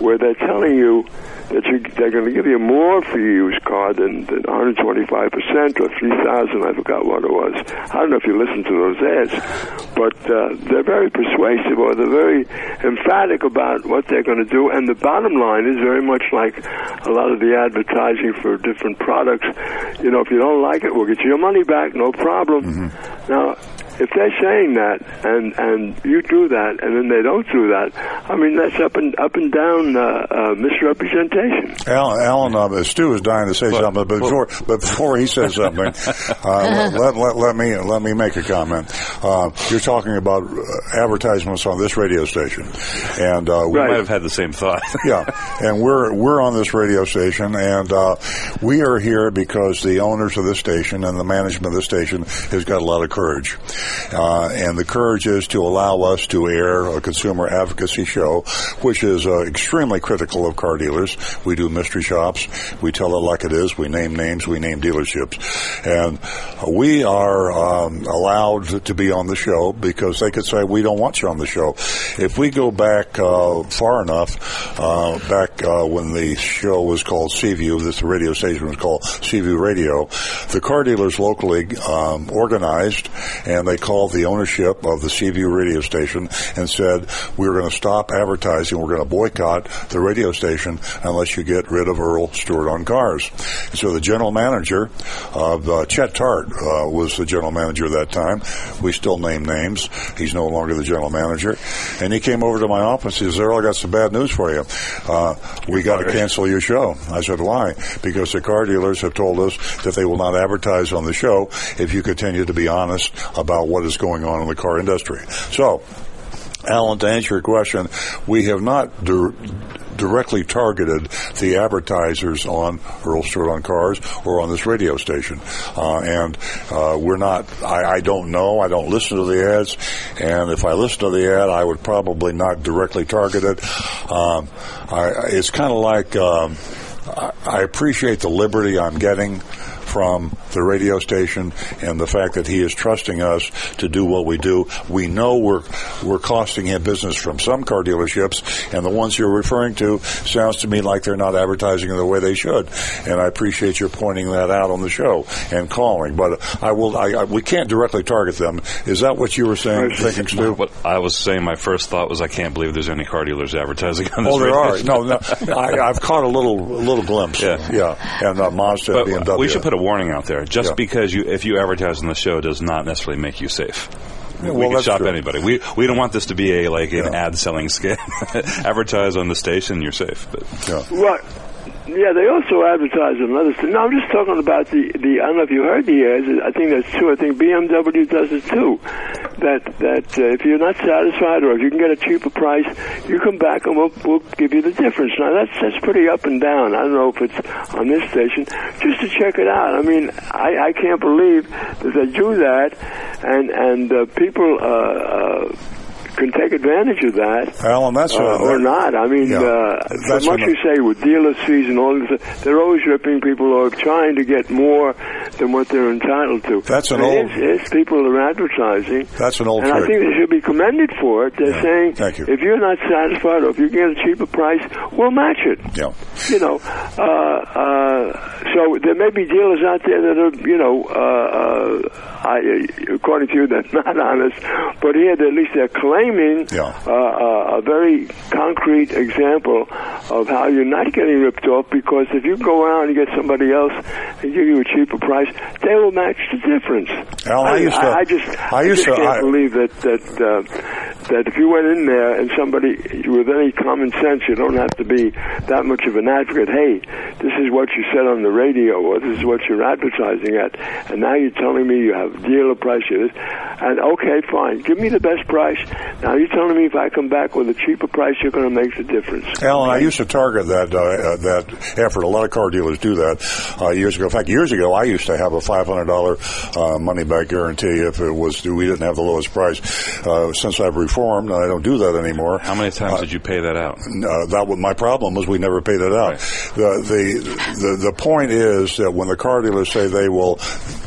where they're telling you that you, they're going to give you more for your used car than, than 125% or 3000 I forgot what it was. I don't know if you listen to those ads, but uh, they're very persuasive or they're very emphatic about what they're going to do. And the bottom line is very much like a lot of the advertising for different products. You know, if you don't like it, we'll get you your money back, no problem. Now, if they're saying that and and you do that and then they don't do that, I mean that's up and up and down uh, uh, misrepresentation. Alan, Alan uh, Stu is dying to say something, but before but before he says something, uh, let, let, let me let me make a comment. Uh, you're talking about uh, advertisements on this radio station, and uh, We might have had the same thought. yeah, and we're we're on this radio station, and uh, we are here because the owners of this station and the management of the station has got a lot of courage, uh, and the courage is to allow us to air a consumer advocacy show, which is uh, extremely critical of car dealers. We do mystery shops, we tell it like it is, we name names, we name dealerships, and we are um, allowed to be on the show because they could say we don't want you on the show. If we go back uh, far enough, uh, back uh, when the show was called Seaview, this radio station was called Seaview Radio, the car dealers locally um, organized and they called the ownership of the Seaview radio station and said we're going to stop advertising, we're going to boycott the radio station unless you get rid of Earl Stewart on cars. And so the general manager of uh, Chet Tart uh, was the general manager at that time. We still name names. He's no longer the general manager. And he came over to my office. He says, Earl, I got some bad news for you. Uh, we got to cancel your show. I said, why? Because the car dealers have told us that they will not advertise on the show if you continue to be honest about what is going on in the car industry. So, Alan, to answer your question, we have not dir- directly targeted the advertisers on Earl Stewart on Cars or on this radio station. Uh, and uh, we're not, I, I don't know, I don't listen to the ads, and if I listen to the ad, I would probably not directly target it. Um, I, it's kind of like um, I, I appreciate the liberty I'm getting from the radio station and the fact that he is trusting us to do what we do. We know we're we're costing him business from some car dealerships, and the ones you're referring to sounds to me like they're not advertising in the way they should. And I appreciate your pointing that out on the show and calling. But I will. I, I, we can't directly target them. Is that what you were saying? Thinking, Stu? What I was saying, my first thought was, I can't believe there's any car dealers advertising on this. Oh, there are. No, no. I, I've caught a little, a little glimpse. Yeah. yeah. And uh, Mazda, But BMW. we should put a warning out there. Just Yeah. because you, if you advertise on the show, does not necessarily make you safe. Yeah, we well, can shop true. anybody. We we don't want this to be a like an Yeah. ad selling scam. Advertise on the station, you're safe. But Yeah. Right. Yeah, they also advertise on other things. No, I'm just talking about the, the, I don't know if you heard the ads, I think that's true. I think BMW does it too. That, that uh, if you're not satisfied or if you can get a cheaper price, you come back and we'll, we'll give you the difference. Now that's, that's pretty up and down. I don't know if it's on this station. Just to check it out. I mean, I, I can't believe that they do that and, and uh, people, uh, uh, can take advantage of that Alan, that's uh, or not. I mean, Yeah. uh, much you say with dealer fees and all this, they're always ripping people or trying to get more than what they're entitled to. That's an And old- It's, it's people are advertising. That's an old and I think they should be commended for it. They're Yeah. saying, Thank you. if you're not satisfied or if you get a cheaper price, we'll match it. Yeah. You know, uh, uh, so there may be dealers out there that are, you know, uh, uh, I, according to you, they're not honest, but here at least they're claiming claiming Yeah. uh, uh, a very concrete example of how you're not getting ripped off because if you go around and get somebody else and give you a cheaper price, they will match the difference. Al, I used to- I, just, I used just to- can't I- believe that that uh, that if you went in there and somebody with any common sense, you don't have to be that much of an advocate. Hey, this is what you said on the radio, or this is what you're advertising at, and now you're telling me you have dealer price. And okay, fine, give me the best price. Now you're telling me if I come back with a cheaper price, you're going to make the difference. Alan, I used to target that uh, uh, that effort. A lot of car dealers do that uh, years ago. In fact, years ago, I used to have a five hundred dollar uh, money back guarantee if it was we didn't have the lowest price. Uh, since I've reformed, I don't do that anymore. How many times did you pay that out? Uh, that was my problem was we never paid it out. The, the the the point is that when the car dealers say they will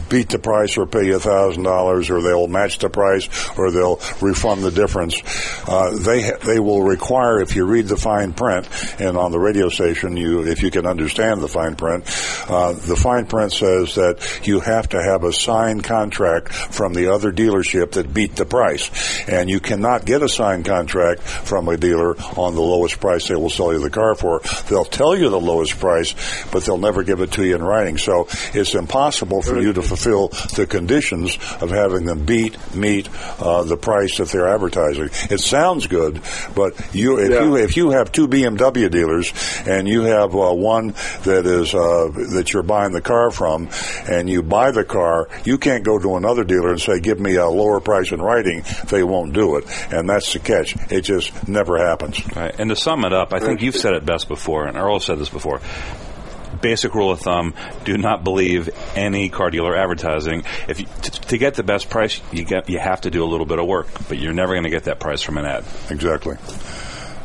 beat the price or pay you a thousand dollars or they'll match the price or they'll refund the difference, uh, they they will require if you read the fine print and on the radio station you if you can understand the fine print, uh, the fine print says that you have to have a signed contract from the other dealership that beat the price, and you cannot get a signed contract from a dealer on the lowest price they will sell you the car for. They'll tell you the lowest price, but they'll never give it to you in writing. So it's impossible for you to fulfill the conditions of having them beat meet uh, the price that they're advertising. It sounds good, but you if Yeah. you if you have two BMW dealers and you have uh, one that is uh, that you're buying the car from, and you buy the car, you can't go to another dealer and say, "Give me a lower price in writing." They won't do it, and that's the catch. It just never happens. Right. And to sum it up, I think you've said it best before, and Earl said this before. Basic rule of thumb: Do not believe any car dealer advertising. If you, t- to get the best price, you get you have to do a little bit of work, but you're never going to get that price from an ad. Exactly.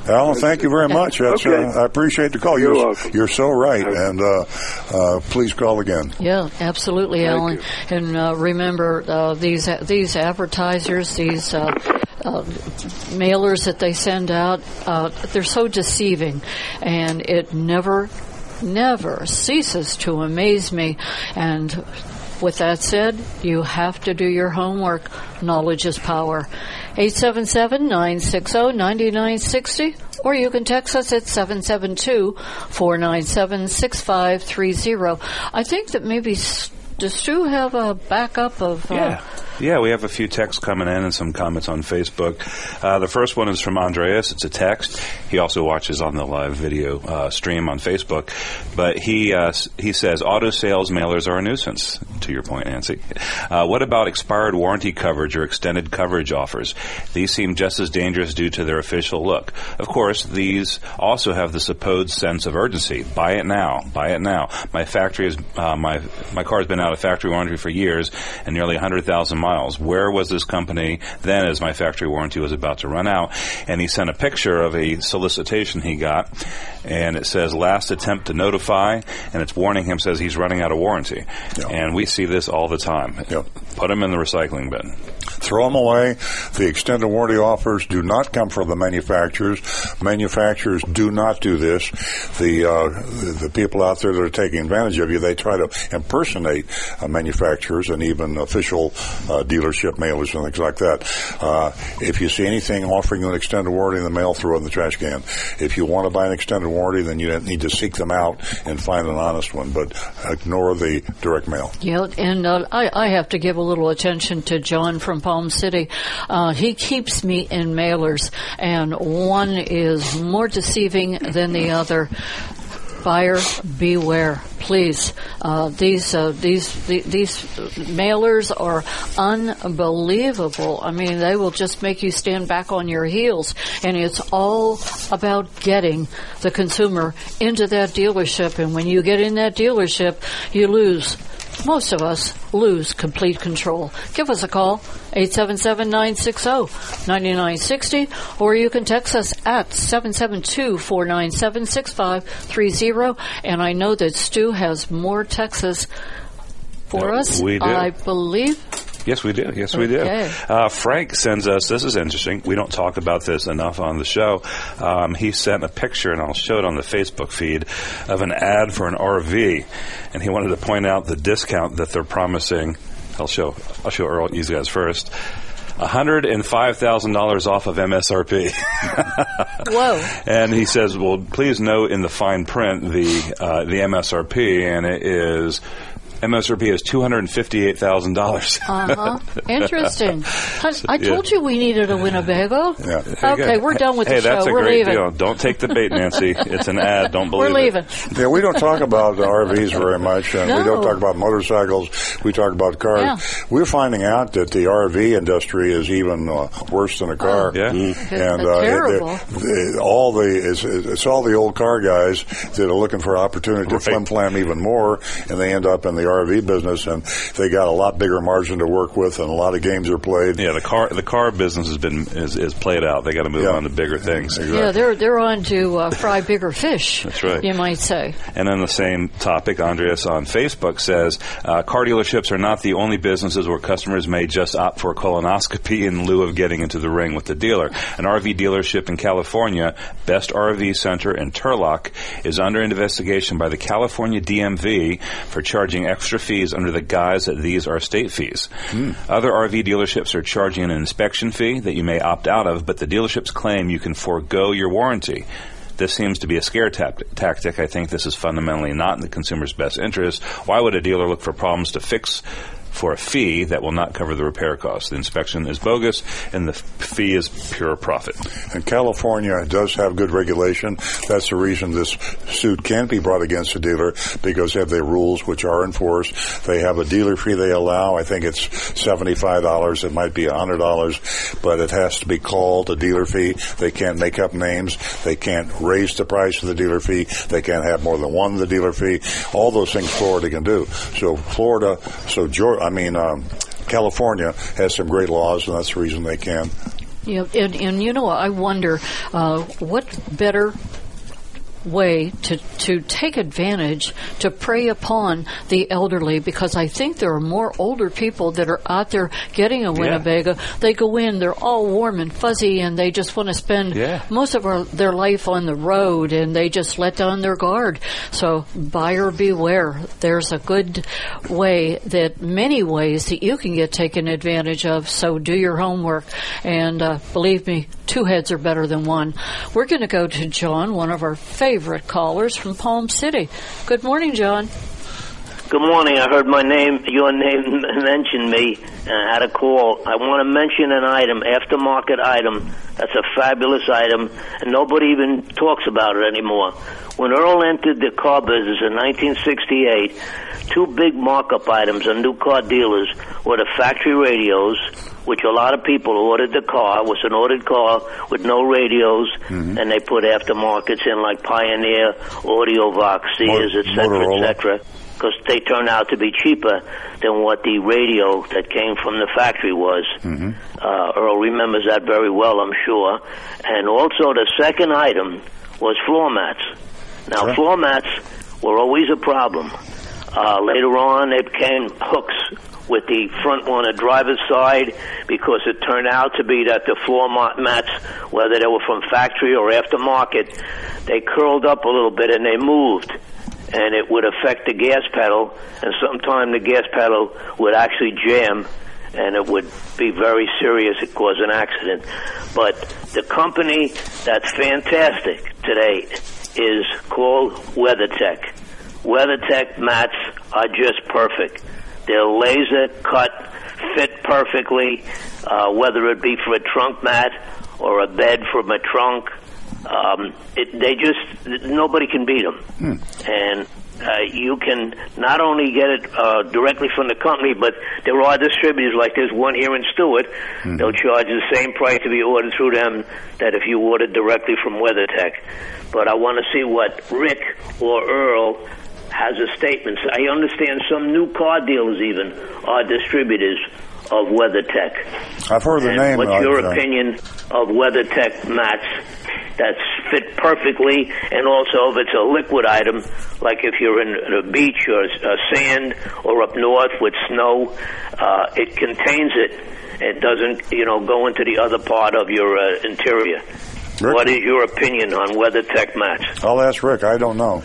Alan, thank you very much. That's, Okay. uh, I appreciate the call. You're You're, welcome. you're so right, and uh, uh, please call again. Yeah, absolutely, Alan. you. And uh, remember, uh, these these advertisers, these uh, uh, mailers that they send out, uh, they're so deceiving, and it never, never ceases to amaze me. And with that said, you have to do your homework. Knowledge is power. 877-960-9960 or you can text us at 772-497-6530. I think that maybe does Stu have a backup of uh, Yeah. Yeah, we have a few texts coming in and some comments on Facebook. Uh, the first one is from Andreas. It's a text. He also watches on the live video uh, stream on Facebook. But he uh, he says auto sales mailers are a nuisance. To your point, Nancy. Uh, what about expired warranty coverage or extended coverage offers? These seem just as dangerous due to their official look. Of course, these also have the supposed sense of urgency. Buy it now. Buy it now. My factory is uh, my my car has been out of factory warranty for years and nearly 100,000 miles. Where was this company then as my factory warranty was about to run out? And he sent a picture of a solicitation he got and it says last attempt to notify and it's warning him says he's running out of warranty. Yeah. And we see this all the time. Yep. Put them in the recycling bin. Throw them away. The extended warranty offers do not come from the manufacturers. Manufacturers do not do this. The uh, the, people out there that are taking advantage of you, they try to impersonate uh, manufacturers and even official uh, dealership mailers and things like that. Uh, if you see anything offering you an extended warranty in the mail, throw it in the trash can. If you want to buy an extended warranty, then you need to seek them out and find an honest one. But ignore the direct mail. Yeah, and uh, I, I have to give a little attention to John from Palm City. Uh, he keeps me in mailers, and one is more deceiving than the other. Buyer beware, please. Uh, these uh, these the, these mailers are unbelievable. I mean, they will just make you stand back on your heels, and it's all about getting the consumer into that dealership. And when you get in that dealership, you lose most of us lose complete control. Give us a call, 877-960-9960, or you can text us at 772-497-6530. And I know that Stu has more Texas for us. we do. I believe. Yes, we do. Yes, we do. Okay. Uh, Frank sends us. This is interesting. We don't talk about this enough on the show. Um, he sent a picture, and I'll show it on the Facebook feed of an ad for an RV, and he wanted to point out the discount that they're promising. I'll show. I'll show Earl. You guys first. $105,000 off of MSRP. Whoa. And he says, well, please note in the fine print the, uh, the MSRP, and it is MSRP is two hundred and fifty-eight thousand dollars. Uh huh. Interesting. I, I Yeah. told you we needed a Winnebago. Yeah. Okay, we're done with hey, the show. that's a we're great leaving. deal. Don't take the bait, Nancy. it's an ad. Don't believe We're it. leaving. Yeah, we don't talk about RVs very much, and we don't talk about motorcycles. We talk about cars. Yeah. We're finding out that the RV industry is even uh, worse than a car. Yeah. and Uh, terrible. it- it- all the it's, it's all the old car guys that are looking for opportunity to Right. flim flam even more, and they end up in the RV business, and they got a lot bigger margin to work with, and a lot of games are played. Yeah, the car the car business has been is, is played out. They got to move Yeah. on to bigger things. Yeah, they're they're on to uh, fry bigger fish. That's right. You might say. And on the same topic, Andreas on Facebook says, uh, car dealerships are not the only businesses where customers may just opt for a colonoscopy in lieu of getting into the ring with the dealer. An RV dealership in California, Best RV Center in Turlock, is under investigation by the California DMV for charging extra fees under the guise that these are state fees. Hmm. Other RV dealerships are charging an inspection fee that you may opt out of, but the dealerships claim you can forego your warranty. This seems to be a scare tap- tactic. I think this is fundamentally not in the consumer's best interest. Why would a dealer look for problems to fix for a fee that will not cover the repair costs? The inspection is bogus, and the fee is pure profit. And California does have good regulation. That's the reason this suit can't be brought against a dealer because they have their rules which are enforced. They have a dealer fee they allow. I think it's $75. It might be $100, but it has to be called a dealer fee. They can't make up names. They can't raise the price of the dealer fee. They can't have more than one the dealer fee. All those things Florida can do. So Florida, so Georgia, I mean, um, California has some great laws and that's the reason they can. Yeah, and, and you know, I wonder uh, what better way to, to take advantage to prey upon the elderly because I think there are more older people that are out there getting a Winnebago. They go in, they're all warm and fuzzy, and they just want to spend Yeah. most of our, their life on the road, and they just let down their guard. So buyer beware. There's a good way that many ways that you can get taken advantage of. So do your homework, and uh, believe me, two heads are better than one. We're going to go to John, one of our favorite callers from Palm City. Good morning, John. Good morning. I heard my name, your name mention me, and I had a call. I want to mention an item, aftermarket item. That's a fabulous item, and nobody even talks about it anymore. When Earl entered the car business in 1968, two big markup items on new car dealers were the factory radios, which a lot of people ordered the car. Was an ordered car with no radios, and they put aftermarkets in like Pioneer, Audiovox, Sears, et cetera, Motorola. et cetera because they turned out to be cheaper than what the radio that came from the factory was. Uh, Earl remembers that very well, I'm sure. And also, the second item was floor mats. Now, Sure. floor mats were always a problem. Uh, later on, they became hooks with the front one, the driver's side, because it turned out to be that the floor mat- mats, whether they were from factory or aftermarket, they curled up a little bit and they moved and it would affect the gas pedal, and sometimes the gas pedal would actually jam, and it would be very serious. It cause an accident. But the company that's fantastic today is called WeatherTech. WeatherTech mats are just perfect. They're laser cut, fit perfectly, uh, whether it be for a trunk mat or a bed from a trunk. Um, it, they just nobody can beat them, and uh, you can not only get it uh, directly from the company, but there are distributors like there's one here in Stuart. They'll charge the same price to be ordered through them that if you ordered directly from WeatherTech. But I want to see what Rick or Earl has a statement. I understand some new car dealers even are distributors of WeatherTech. I've heard the And name. What's your uh, opinion of WeatherTech mats that fit perfectly, and also if it's a liquid item, like if you're in a beach or uh, sand or up north with snow, uh, it contains it. It doesn't, you know, go into the other part of your uh, interior. Rick? What is your opinion on WeatherTech mats? I'll ask Rick. I don't know.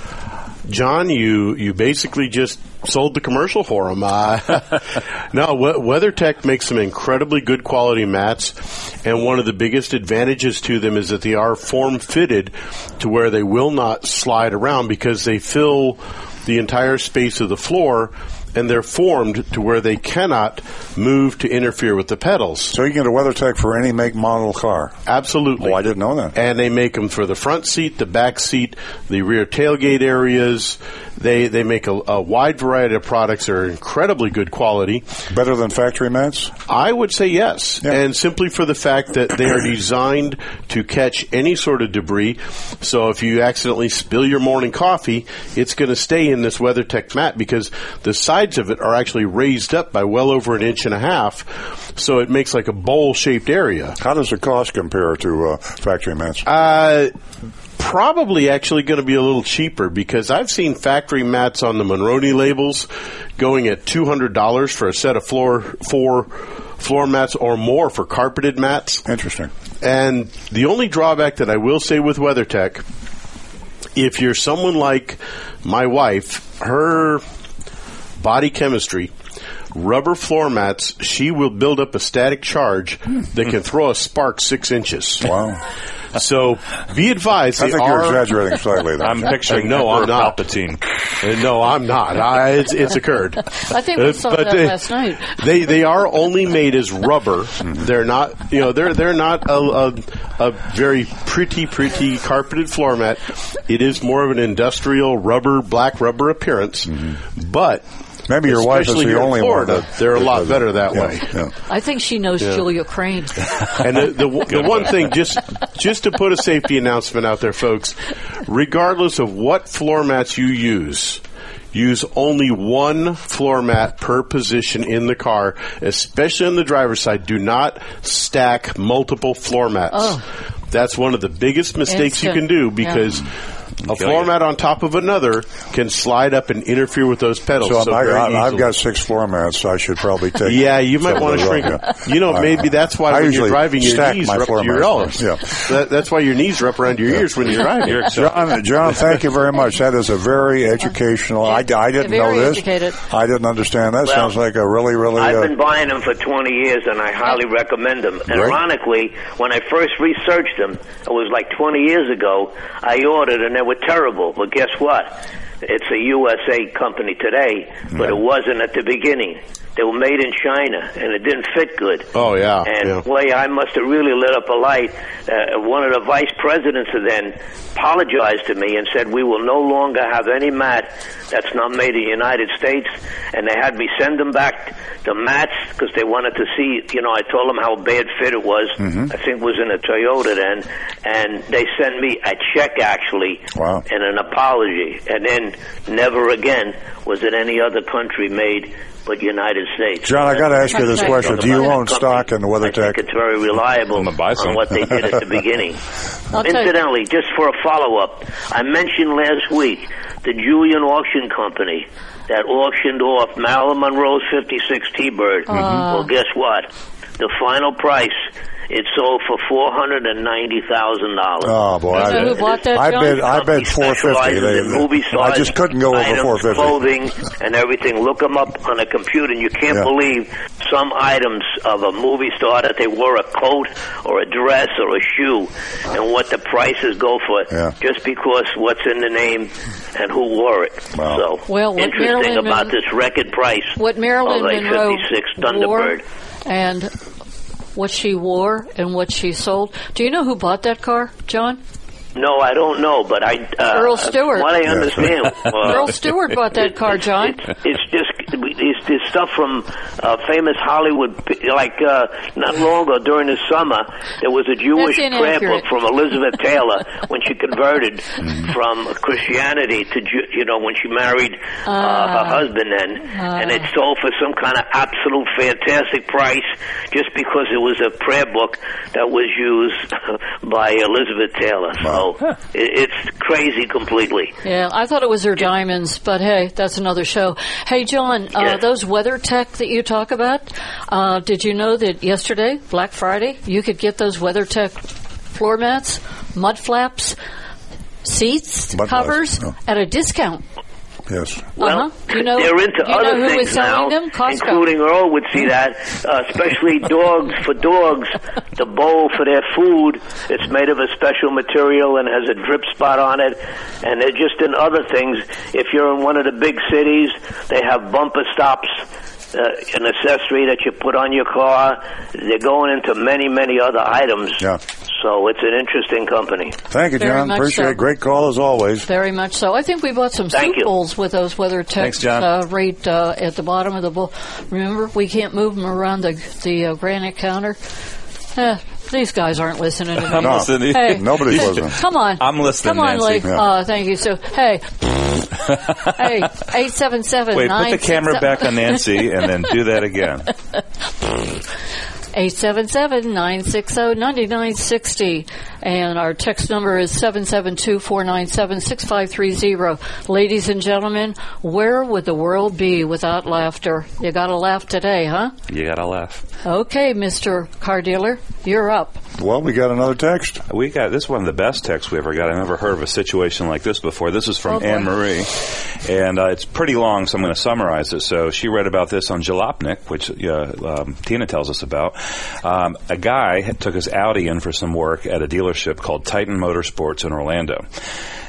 John, you you basically just sold the commercial for them. Uh, no, we- WeatherTech makes some incredibly good quality mats, and one of the biggest advantages to them is that they are form fitted to where they will not slide around because they fill the entire space of the floor. And they're formed to where they cannot move to interfere with the pedals. So you can get a WeatherTech for any make, model car. Absolutely. Oh, I didn't know that. And they make them for the front seat, the back seat, the rear tailgate areas. They they make a, a wide variety of products that are incredibly good quality. Better than factory mats? I would say yes, and simply for the fact that they are designed to catch any sort of debris. So if you accidentally spill your morning coffee, it's going to stay in this WeatherTech mat because the sides of it are actually raised up by well over an inch and a half, so it makes like a bowl-shaped area. How does the cost compare to uh, factory mats? Uh, probably actually going to be a little cheaper because I've seen factory mats on the Monroney labels going at two hundred dollars for a set of floor four floor mats or more for carpeted mats. Interesting. And the only drawback that I will say with WeatherTech, if you're someone like my wife, her body chemistry. Rubber floor mats, she will build up a static charge that can throw a spark six inches. Wow. So be advised. I they think you're exaggerating slightly. There. I'm picturing no, I'm not. Palpatine. Uh, No, I'm not. I, it's, it's occurred. I think we Uh, saw but that they- last night. They they are only made as rubber. They're not you know they're they're not a, a, a very pretty pretty carpeted floor mat. It is more of an industrial rubber black rubber appearance, but. Maybe your wife is especially the here in only one Florida, that- They're a lot better that Yeah, way. yeah. I think she knows Yeah. Julia Crane. And the, the, the one thing, just just to put a safety announcement out there, folks, regardless of what floor mats you use, use only one floor mat per position in the car, especially on the driver's side. Do not stack multiple floor mats. Oh. That's one of the biggest mistakes you can do Yeah. Because a floor you. mat on top of another can slide up and interfere with those pedals. So, So, I, I, I've got six floor mats. I should probably take. Yeah, you might want to shrink them. yeah. You know, I- maybe that's why I when you're usually driving, your stack knees my are up floor to your mats. elbows. Yeah. That, that's why your knees are up around your ears when you're driving. You're John, John, thank you very much. That is a very educational. I, I didn't know this. educated. I didn't understand that. Well, Sounds like a really, really. I've uh, been buying them for 20 years, and I highly recommend them. And Great. ironically, when I first researched them, it was like 20 years ago. I ordered, and they were terrible. But guess what? It's a USA company today, but it wasn't at the beginning. They were made in China, and it didn't fit good. Oh, yeah, And yeah. boy, I must have really lit up a light. Uh, one of the vice presidents of then apologized to me and said, "We will no longer have any mat that's not made in the United States." And they had me send them back the mats because they wanted to see. You know, I told them how bad fit it was. Mm-hmm. I think it was in a Toyota then, and they sent me a check actually Wow. and an apology. And then never again was it any other country made. But United States. John, I got to ask you this question: Do you own stock in the. I think WeatherTech? it's very reliable I'm buy some. on what they did at the beginning. I'll tell you- Incidentally, just for a follow-up, I mentioned last week the Julien Auction Company that auctioned off Marilyn Monroe's 56 T-Bird. Ah. Well, guess what? The final price it sold for four hundred and ninety thousand dollars. Oh boy, You know I, who bought that, I John? bet I bet four fifty. Specializes in movie I just couldn't go over items, four fifty. Clothing and everything. Look them up on a computer, and you can't Yeah. believe some items of a movie star that they wore a coat or a dress or a shoe, and what the prices go for. Yeah. Just because what's in the name and who wore it. Wow. So Well, what interesting Marilyn about Mon- this record price What Marilyn of a Monroe 56 wore and what she wore and what she sold. Do you know who bought that car, John? No, I don't know, but I uh, Earl Stewart. What I Yeah. understand, uh, Earl Stewart bought that car, John. It's, it's just it's this stuff from uh, famous Hollywood. Like uh, not long ago during the summer, there was a Jewish prayer book from Elizabeth Taylor when she converted Mm-hmm. from Christianity to Ju- you know when she married uh, Ah. her husband. Then and it sold for some kind of absolute fantastic price just because it was a prayer book that was used by Elizabeth Taylor. So it, it's crazy completely. Yeah, I thought it was her diamonds, but hey, that's another show. Hey, John, uh, Yeah. those WeatherTech that you talk about, uh, did you know that yesterday, Black Friday, you could get those WeatherTech floor mats, mud flaps, seats, Butt covers rest, at a discount. Yes. Well, Uh-huh. You know- they're into you know other who things was now, them? Including Earl would see that, uh, especially dogs. For dogs, the bowl for their food, it's made of a special material and has a drip spot on it. And they're just in other things. If you're in one of the big cities, they have bumper stops. Uh, an accessory that you put on your car. They're going into many, many other items. Yeah. So it's an interesting company. Thank you, John. Appreciate so. it. Great call as always. Very much so. I think we bought some Thank soup you. bowls with those WeatherTechs John. uh, rate uh, at the bottom of the bowl. Remember, we can't move them around the the uh, granite counter. Eh, these guys aren't listening to me. I'm No. listening. Hey, Nobody's listening. Come on. I'm listening, Come on, Nancy. Lee. Yeah. Uh, thank you. So, hey, hey, eight seven seven Wait, put the camera back on Nancy and then do that again. 877-960-9960. And our text number is 772-497-6530. Ladies and gentlemen, where would the world be without laughter? You gotta laugh today, huh? You gotta laugh. Okay, Mr. Car Dealer, you're up. Well, we got another text. We got this is one of the best texts we ever got. I've never heard of a situation like this before. This is from Oh. Anne Marie, and uh, it's pretty long, so I'm going to summarize it. So she read about this on Jalopnik, which uh, um, Tina tells us about. Um, a guy took his Audi in for some work at a dealership called Titan Motorsports in Orlando.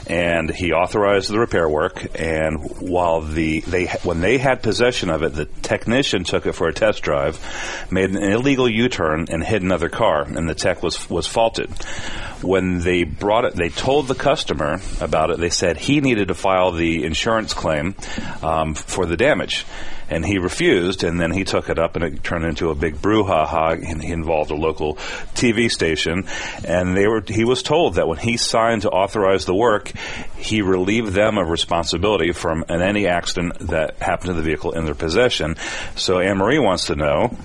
And he authorized the repair work. And while the they when they had possession of it, the technician took it for a test drive, made an illegal U-turn, and hit another car. And the tech was was faulted. When they brought it, they told the customer about it. They said he needed to file the insurance claim um, for the damage. And he refused, and then he took it up, and it turned into a big brouhaha. And he involved a local TV station, and they were. He was told that when he signed to authorize the work, he relieved them of responsibility from any accident that happened to the vehicle in their possession. So Anne Marie wants to know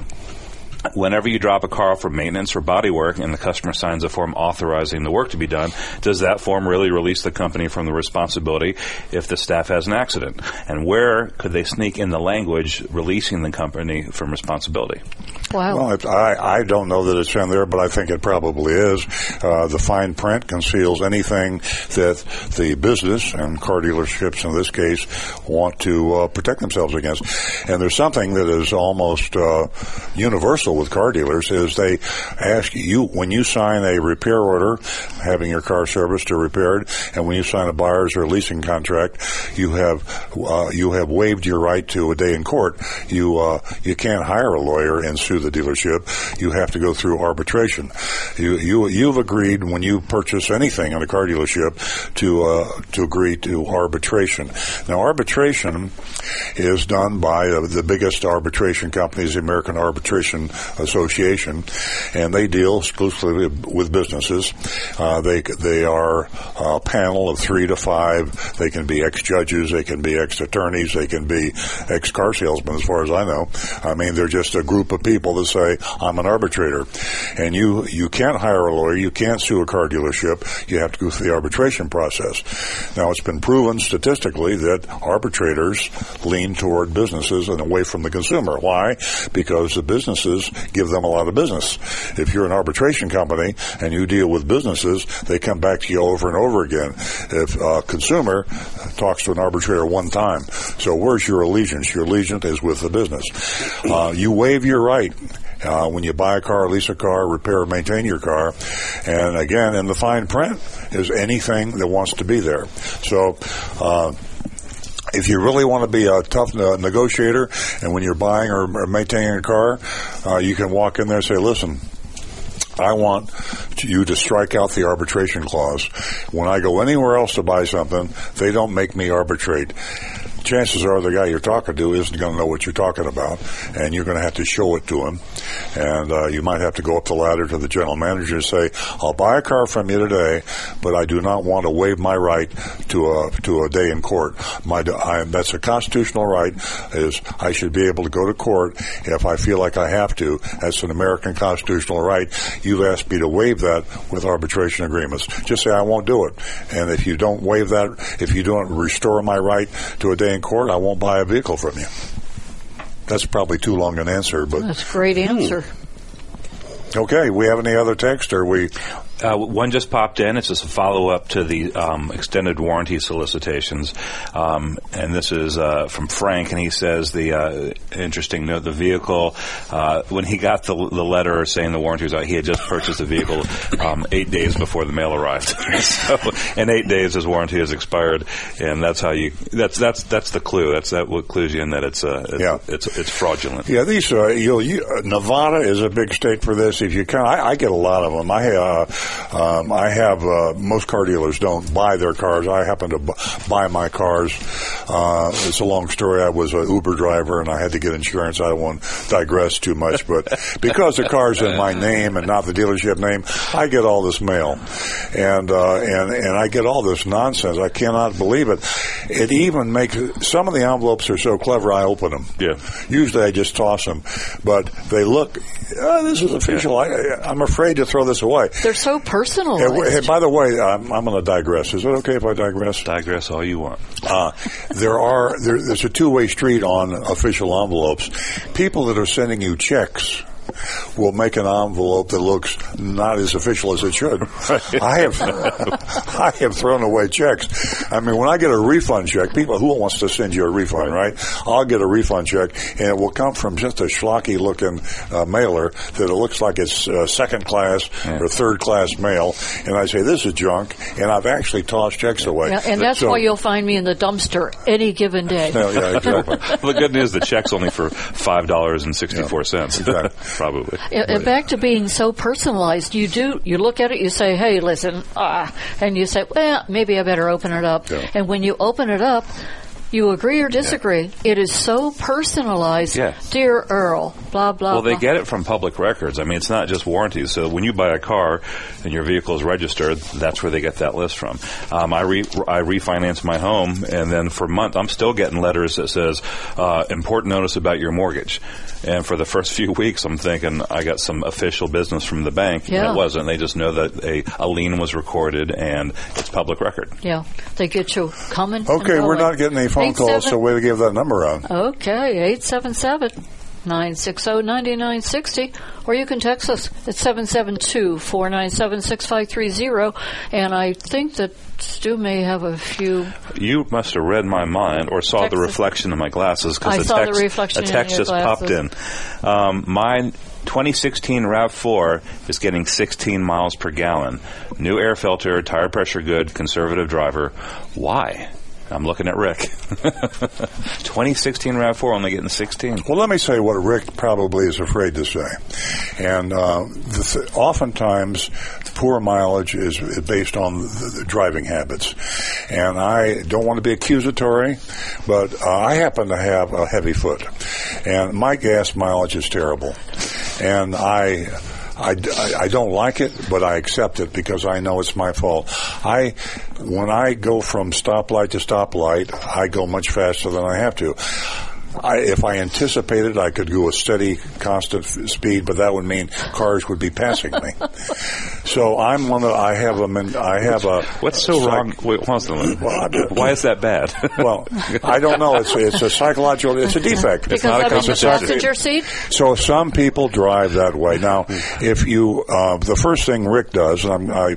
whenever you drop a car for maintenance or body work and the customer signs a form authorizing the work to be done, does that form really release the company from the responsibility if the staff has an accident? And where could they sneak in the language releasing the company from responsibility? Wow. Well, it, I, I don't know that it's in there, but I think it probably is. Uh, the fine print conceals anything that the business and car dealerships in this case want to uh, protect themselves against. And there's something that is almost uh, universal with car dealers is they ask you when you sign a repair order, having your car serviced or repaired, and when you sign a buyer's or leasing contract, you have uh, you have waived your right to a day in court. You uh, you can't hire a lawyer and sue the dealership. You have to go through arbitration. You you you've agreed when you purchase anything in a car dealership to uh, to agree to arbitration. Now arbitration is done by uh, the biggest arbitration companies, the American Arbitration Association, and they deal exclusively with businesses. Uh, they they are a panel of three to five. They can be ex judges, they can be ex attorneys, they can be ex car salesmen. As far as I know, I mean they're just a group of people that say I'm an arbitrator, and you you can't hire a lawyer, you can't sue a car dealership. You have to go through the arbitration process. Now it's been proven statistically that arbitrators lean toward businesses and away from the consumer. Why? Because the businesses give them a lot of business. If you're an arbitration company and you deal with businesses, they come back to you over and over again. If a consumer talks to an arbitrator one time, so where's your allegiance? Your allegiance is with the business. Uh, you waive your right uh, when you buy a car, lease a car, repair or maintain your car. And again, in the fine print is anything that wants to be there. So, uh, if you really want to be a tough negotiator, and when you're buying or, or maintaining a car, uh, you can walk in there and say, "Listen, I want you to strike out the arbitration clause. When I go anywhere else to buy something, they don't make me arbitrate." Chances are the guy you're talking to isn't going to know what you're talking about, and you're going to have to show it to him. And uh, you might have to go up the ladder to the general manager and say, "I'll buy a car from you today, but I do not want to waive my right to a to a day in court. My I, that's a constitutional right. Is I should be able to go to court if I feel like I have to. That's an American constitutional right. You've asked me to waive that with arbitration agreements. Just say I won't do it. And if you don't waive that, if you don't restore my right to a day in court, I won't buy a vehicle from you." That's probably too long an answer, but That's a great answer. Hmm. okay. We have any other text, or we? Uh, one just popped in. It's just a follow up to the um, extended warranty solicitations, um, and this is uh, from Frank, and he says the uh, interesting note: the vehicle uh, when he got the, the letter saying the warranty was out, he had just purchased the vehicle um, eight days before the mail arrived. so in eight days, his warranty has expired, and that's how you. That's that's that's the clue. That's that what clues you in that it's uh, it's, Yeah. it's it's fraudulent. Yeah, these uh, you, you, uh, Nevada is a big state for this. If you count, I, I get a lot of them. I uh, um, I have uh, most car dealers don't buy their cars. I happen to bu- buy my cars. Uh, it's a long story. I was an Uber driver and I had to get insurance. I don't want to digress too much, but because the car's in my name and not the dealership name, I get all this mail, and uh, and and I get all this nonsense. I cannot believe it. It even makes some of the envelopes are so clever. I open them. Yeah. Usually I just toss them, but they look. Oh, this is official. I, I'm afraid to throw this away. They're so Hey, personalized. w- hey, by the way, I'm, I'm going to digress. Is it okay if I digress? Digress all you want. Uh, there are there, there's a two-way street on official envelopes. People that are sending you checks will make an envelope that looks not as official as it should. I have I have thrown away checks. I mean, when I get a refund check, people who wants to send you a refund, right? I'll get a refund check, and it will come from just a schlocky looking uh, mailer that it looks like it's uh, second class or third class mail, and I say this is junk, and I've actually tossed checks away. Yeah, and that's So- why you'll find me in the dumpster any given day. Yeah, yeah, exactly. well, the good news, the check's only for five dollars and sixty four cents. Exactly. Probably. And- and back to being so personalized, you do you look at it, you say, "Hey, listen," ah, and you say, "Well, maybe I better open it up." Yeah. And when you open it up, you agree or disagree. It is so personalized. Yeah. Dear Earl, blah blah. Well, they blah. get it from public records. I mean, it's not just warranties. So when you buy a car and your vehicle is registered, that's where they get that list from. Um, I re- I refinance my home, and then for month I'm still getting letters that says uh, important notice about your mortgage. And for the first few weeks, I'm thinking I got some official business from the bank. Yeah. And it wasn't. They just know that a, a lien was recorded and it's public record. Yeah, they get you coming. and Okay, we're not getting any phone Calls, seven- so way to give that number out. Okay, 877 960 9960. Or you can text us at 772 497 6530. And I think that Stu may have a few. You must have read my mind or saw the reflection in my glasses I because saw the text, reflection a text just popped in. Um, my 2016 RAV4 is getting 16 miles per gallon. New air filter, tire pressure good, conservative driver. Why? I'm looking at Rick. 2016 RAV4 only getting 16. Well, let me say what Rick probably is afraid to say. And uh, the th- oftentimes, poor mileage is, is based on the, the driving habits. And I don't want to be accusatory, but uh, I happen to have a heavy foot. And my gas mileage is terrible. And I. I, I- don't like it, but I accept it because I know it's my fault. I, when I go from stoplight to stoplight, I go much faster than I have to. I, if I anticipated, I could go a steady, constant f- speed, but that would mean cars would be passing me. so I'm one of. I have a. men- I have a. What's so psych- wrong? Wait, hold on a minute. Well, I- Why is that bad? Well, I don't know. It's it's a psychological. It's a defect. Because not a I'm on the passenger seat? So some people drive that way. Now, if you, uh, the first thing Rick does, and I'm, I,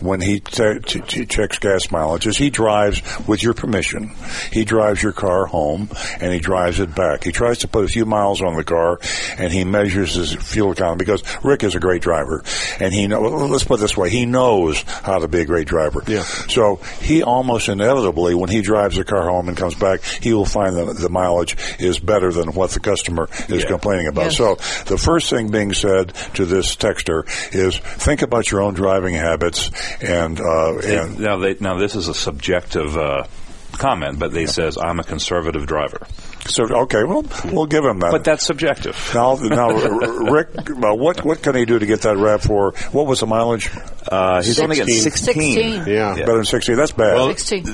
when he te- t- t- checks gas mileage, is he drives with your permission. He drives your car home and he drives it back. He tries to put a few miles on the car and he measures his fuel economy because Rick is a great driver and he know. Let's put it this way: he knows how to be a great driver. Yeah. So he almost inevitably, when he drives the car home and comes back, he will find that the mileage is better than what the customer is Yeah. complaining about. Yes. So the first thing being said to this texter is think about your own driving habits and uh, and now, they, now this is a subjective uh, comment, but they says I'm a conservative driver. So okay, well we'll give him that. But that's subjective. now, now, Rick, uh, what what can he do to get that RAV4? What was the mileage? Uh, he's only getting 16. 16. Yeah. Better than sixty. That's bad. Well, 16.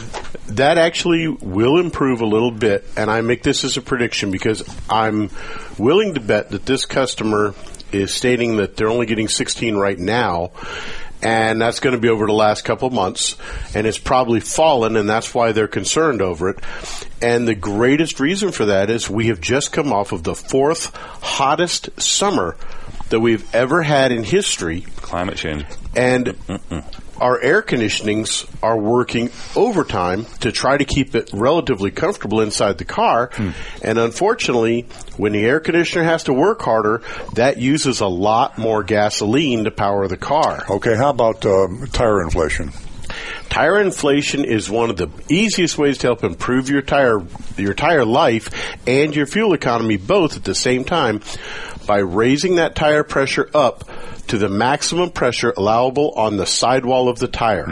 That actually will improve a little bit, and I make this as a prediction because I'm willing to bet that this customer is stating that they're only getting 16 right now, and that's going to be over the last couple of months, and it's probably fallen, and that's why they're concerned over it. And the greatest reason for that is we have just come off of the fourth hottest summer that we've ever had in history. Climate change. And our air conditionings are working overtime to try to keep it relatively comfortable inside the car. And unfortunately, when the air conditioner has to work harder, that uses a lot more gasoline to power the car. Okay, how about um, tire inflation? Tire inflation is one of the easiest ways to help improve your tire your tire life and your fuel economy both at the same time by raising that tire pressure up to the maximum pressure allowable on the sidewall of the tire.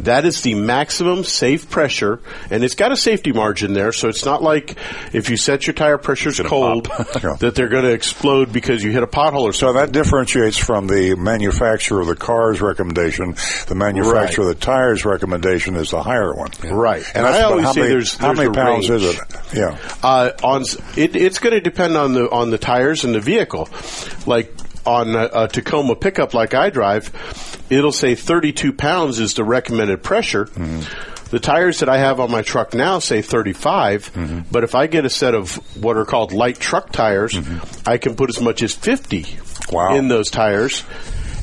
That is the maximum safe pressure, and it's got a safety margin there, so it's not like if you set your tire pressures cold that they're going to explode because you hit a pothole or So that differentiates from the manufacturer of the car's recommendation. The manufacturer of the tire's recommendation is the higher one. Right. And And I always say many, there's- how there's many a pounds is it? Yeah. Uh, on it, it's going to depend on the on the tires and the vehicle. Like on a, a Tacoma pickup, like I drive, it'll say 32 pounds is the recommended pressure. Mm-hmm. The tires that I have on my truck now say 35, mm-hmm. but if I get a set of what are called light truck tires, mm-hmm. I can put as much as 50 Wow. in those tires,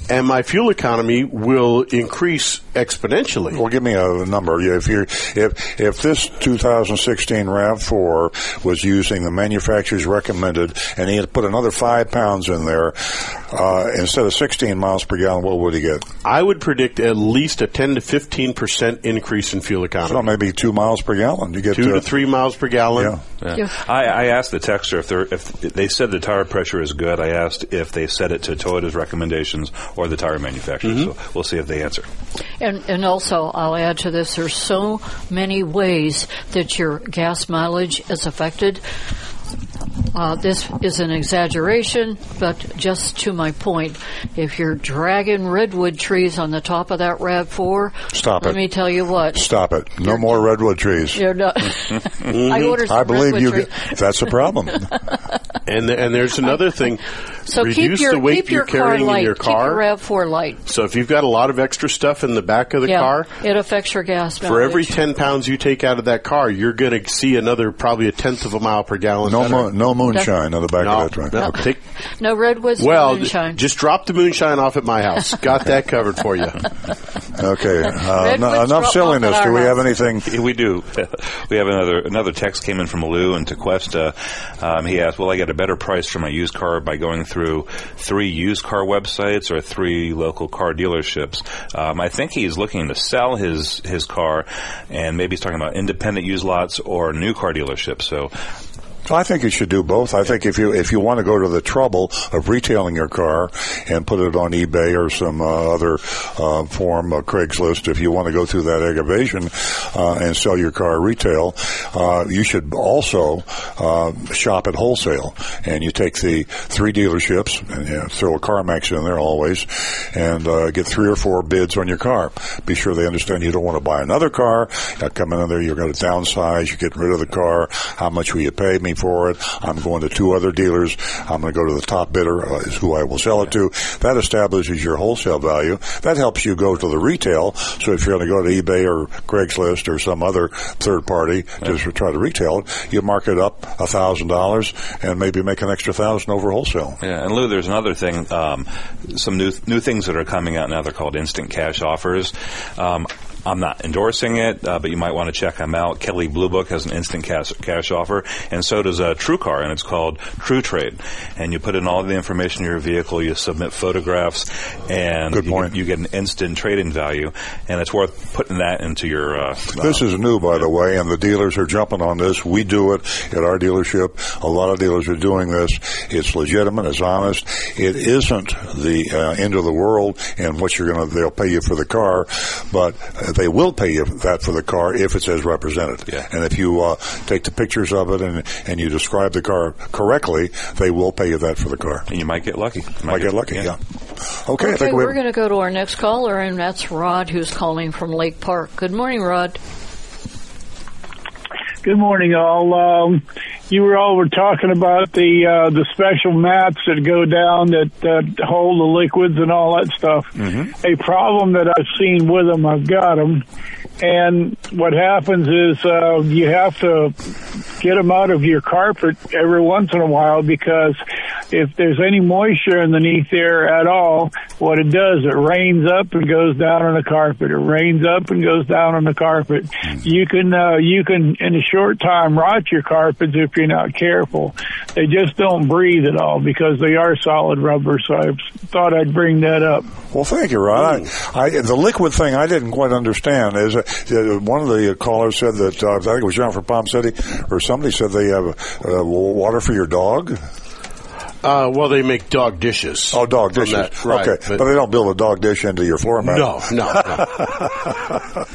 and my fuel economy will increase exponentially. Well, give me a number. If you if if this 2016 RAV4 was using the manufacturer's recommended, and he had put another five pounds in there uh, instead of 16 miles per gallon, what would he get? I would predict at least a 10 to 15 percent increase in fuel economy. So maybe two miles per gallon. You get two to three miles per gallon. Yeah. Yeah. I, I asked the texter if if they said the tire pressure is good. I asked if they set it to Toyota's recommendations or the tire manufacturer. Mm-hmm. So we'll see if they answer. And, and also, I'll add to this, there's so many ways that your gas mileage is affected. Uh, this is an exaggeration, but just to my point, if you're dragging redwood trees on the top of that RAV4, Stop let it. me tell you what. Stop it. No more redwood trees. You're not, I ordered some I believe redwood you. trees. That's a problem. And and there's another thing. So Reduce keep your the weight keep your you're carrying car light. in your Keep your car. RAV4 light. So if you've got a lot of extra stuff in the back of the yeah, car, it affects your gas for every 10 pounds you take out of that car, you're going to see another probably a tenth of a mile per gallon. No, better. mo- no moonshine on the back No, of that truck. no. Okay. Take- No redwoods, no well, moonshine. just drop the moonshine off at my house. Got that covered for you. Okay. Uh, Redwoods no- enough silliness. Do our we have anything? We do. We have another another text came in from Lou in Tequesta. Um, he asked, "Will I get a better price for my used car by going through three used car websites or three local car dealerships?" Um, I think he's looking to sell his his car, and maybe he's talking about independent used lots or new car dealerships. So I think you should do both. I think if you if you want to go to the trouble of retailing your car and put it on eBay or some uh, other uh, form, uh, Craigslist, if you want to go through that aggravation uh, and sell your car retail, uh, you should also uh, shop at wholesale. And you take the three dealerships and you know, throw a CarMax in there always, and uh, get three or four bids on your car. Be sure they understand you don't want to buy another car. Come in there, you're going to downsize. You're getting rid of the car. How much will you pay me for it? I'm going to two other dealers. I'm going to go to the top bidder, uh, is who I will sell it to. That establishes your wholesale value. That helps you go to the retail. So if you're going to go to eBay or Craigslist or some other third party just to try to retail it, you mark it up a thousand dollars and maybe make an extra thousand over wholesale. Yeah, and Lou, there's another thing, um, some new new things that are coming out now. They're called instant cash offers. Um, I'm not endorsing it, uh, but you might want to check them out. Kelley Blue Book has an instant cash, cash offer, and so does uh, TrueCar, and it's called True Trade. And you put in all the information in your vehicle, you submit photographs, and you. Get, you get an instant trade-in value, and it's worth putting that into your. Uh, This is new, by the way, and the dealers are jumping on this. We do it at our dealership. A lot of dealers are doing this. It's legitimate. It's honest. It isn't the uh, end of the world and what you're going to, they'll pay you for the car, but uh, they will pay you that for the car if it's as represented. Yeah. And if you uh, take the pictures of it and, and you describe the car correctly, they will pay you that for the car. and you might get lucky. You Might get lucky, yeah. Okay, I Okay, think we we're going to go to our next caller, and that's Rod, who's calling from Lake Park. Good morning, Rod. Good morning, all. Um, you were all were talking about the uh, the special mats that go down that uh, hold the liquids and all that stuff. A problem that I've seen with them, I've got them, and what happens is uh, you have to get them out of your carpet every once in a while because if there's any moisture underneath there at all, what it does, it rains up and goes down on the carpet. It rains up and goes down on the carpet. You can, uh, you can, in short time, rot your carpets if you're not careful. They just don't breathe at all because they are solid rubber. So I thought I'd bring that up. Well, thank you, Rod. I, I, the liquid thing I didn't quite understand. Is uh, one of the callers said that uh, I think it was John from Palm City, or somebody said they have uh, water for your dog. Uh, well, they make dog dishes. Oh, dog dishes. That, right, okay, but, but, they don't build a dog dish into your floor mat. No, no. no.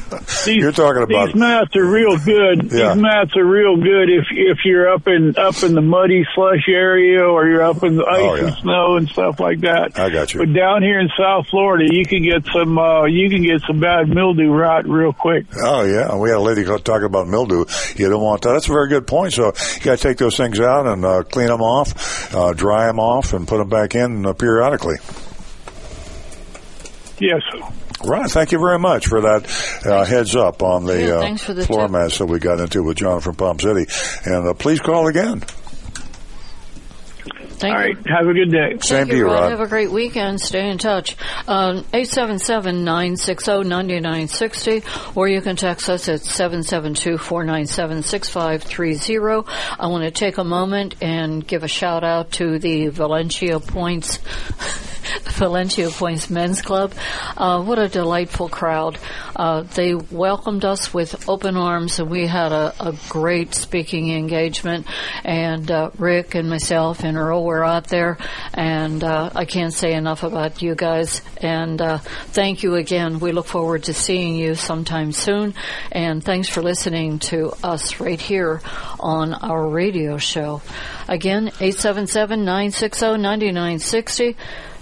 these, you're talking about these mats are real good. Yeah. These mats are real good if if you're up in up in the muddy slush area or you're up in the ice Oh, yeah. and snow and stuff like that. I got you. But down here in South Florida, you can get some uh, you can get some bad mildew rot real quick. Oh yeah, we had a lady talking about mildew. You don't want that. That's a very good point. So you got to take those things out and uh, clean them off, uh, dry them off, and put them back in uh, periodically. Yes. Right. Thank you very much for that uh, heads up on the, Yeah, uh, thanks the floor tip. mats that we got into with John from Palm City. And uh, please call again. Thank All you. right. Have a good day. Same Thank to you, Rod. Rod. Have a great weekend. Stay in touch. Um, 877-960-9960 or you can text us at 772-497-6530. I want to take a moment and give a shout out to the Valencia Points Valencia Points Men's Club. Uh, what a delightful crowd. Uh, they welcomed us with open arms and we had a, a great speaking engagement and uh, Rick and myself and Earl were out there and uh, I can't say enough about you guys and uh, thank you again. We look forward to seeing you sometime soon and thanks for listening to us right here on our radio show. Again, 877-960-9960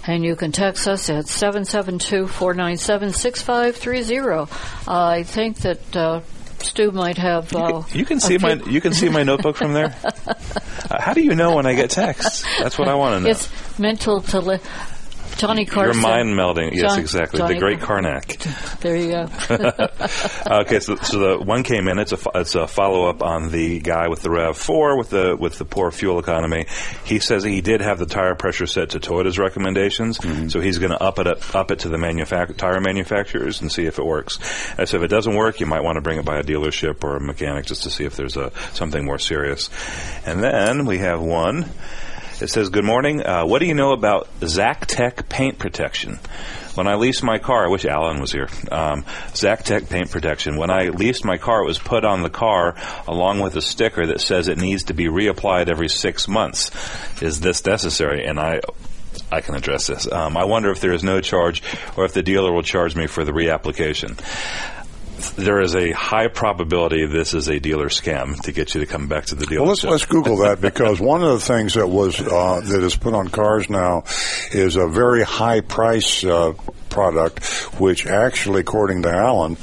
and you can text us at 772-497-6530. I think that uh, Stu might have. Uh, You can a see my you can see my notebook from there. Uh, how do you know when I get texts? That's what I want to know. It's mental to li- Johnny Carson. Your mind melding. Yes, John- exactly. Johnny the great Car- Carnac. There you go. okay, so, so the one came in. It's a it's a follow up on the guy with the RAV4 with the with the poor fuel economy. He says he did have the tire pressure set to Toyota's recommendations, mm-hmm. so he's going to up it up, up it to the manufac- tire manufacturers and see if it works. And so if it doesn't work, you might want to bring it by a dealership or a mechanic just to see if there's a something more serious. And then we have one. It says, "Good morning. Uh, what do you know about Zactec paint protection?" When I leased my car, I wish Alan was here. Um, Zactec paint protection. When I leased my car, it was put on the car along with a sticker that says it needs to be reapplied every six months. Is this necessary? And I. I can address this. Um, I wonder if there is no charge or if the dealer will charge me for the reapplication. There is a high probability this is a dealer scam to get you to come back to the dealership. Well, let's let's Google that because one of the things that was uh, that is put on cars now is a very high price. Uh, product, which actually, according to Alan,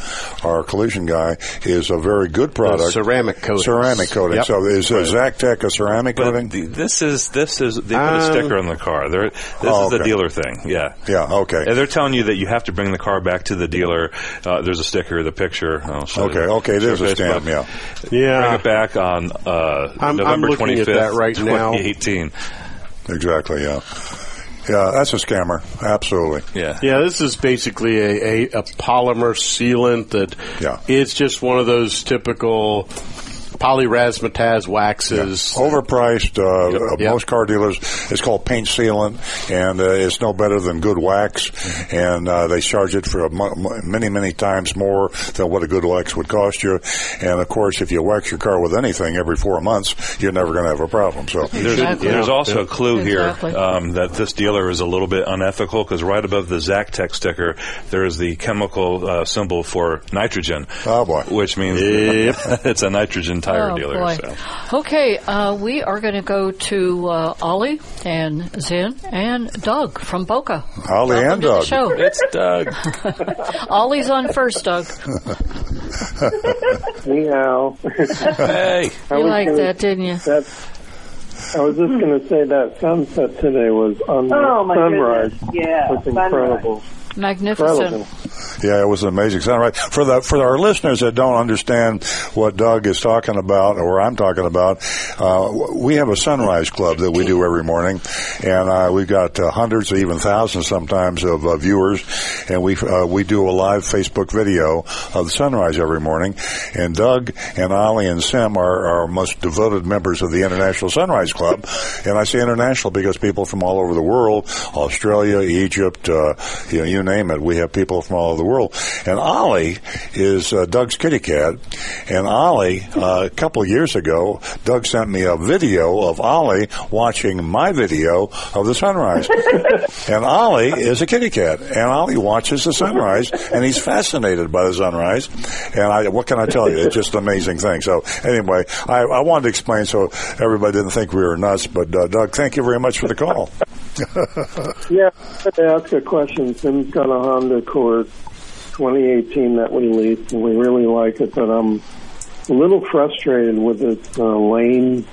our collision guy, is a very good product. ceramic coating. Ceramic coating. Yep. So is uh, Zactec a ceramic But coating? the- this is this is they put a Um, sticker on the car. They're, this Oh, is the okay. dealer thing. Yeah. yeah. Okay. And they're telling you that you have to bring the car back to the dealer. Uh, there's a sticker, the picture. Okay, you. okay, it Show is a Facebook. scam, yeah. Yeah. Bring it back on uh, I'm- I'm November looking 25th, at that right now. 2018. Exactly. Yeah. Yeah. That's a scammer. Absolutely. Yeah. Yeah, this is basically a, a, a polymer sealant that Yeah. it's just one of those typical polyrazzmatazz waxes. Overpriced. Uh, Yep. uh, Yep. Most car dealers, it's called paint sealant, and uh, it's no better than good wax. And uh, they charge it for a mu- mu- many, many times more than what a good wax would cost you. And of course, if you wax your car with anything every four months, you're never going to have a problem. So There's, Exactly. there's also a clue Exactly. here um, that this dealer is a little bit unethical because right above the Zactec sticker, there is the chemical uh, symbol for nitrogen, Oh, boy. which means it's a nitrogen tire oh, dealer. boy. So. Okay, uh, we are going to go to uh, Ollie and Zen and Doug from Boca. Ollie Welcome and Doug. show. It's Doug. Ollie's on first, Doug. Meow. hey. I You was liked gonna- that, didn't you? That, I was just going to say that sunset today was on Oh, my sunrise. goodness. Yeah, was incredible. Magnificent. Yeah, it was an amazing sunrise. For the for our listeners that don't understand what Doug is talking about or I'm talking about, uh, we have a sunrise club that we do every morning, and uh, we've got uh, hundreds, or even thousands sometimes of uh, viewers, and we uh, we do a live Facebook video of the sunrise every morning. And Doug and Ollie and Sim are our most devoted members of the International Sunrise Club, and I say international because people from all over the world, Australia, Egypt, uh, you know, you name it, we have people from all over the world. And Ollie is uh, Doug's kitty cat, and Ollie, uh, a couple of years ago, Doug sent me a video of Ollie watching my video of the sunrise. and Ollie is a kitty cat, and Ollie watches the sunrise, and he's fascinated by the sunrise. And I, what can I tell you? It's just an amazing thing. So anyway, I, I wanted to explain so everybody didn't think we were nuts. But uh, Doug, thank you very much for the call. Yeah, I to ask a question. Tim's got a Honda Accord 2018 that we leased, and we really like it, but I'm a little frustrated with this uh, lane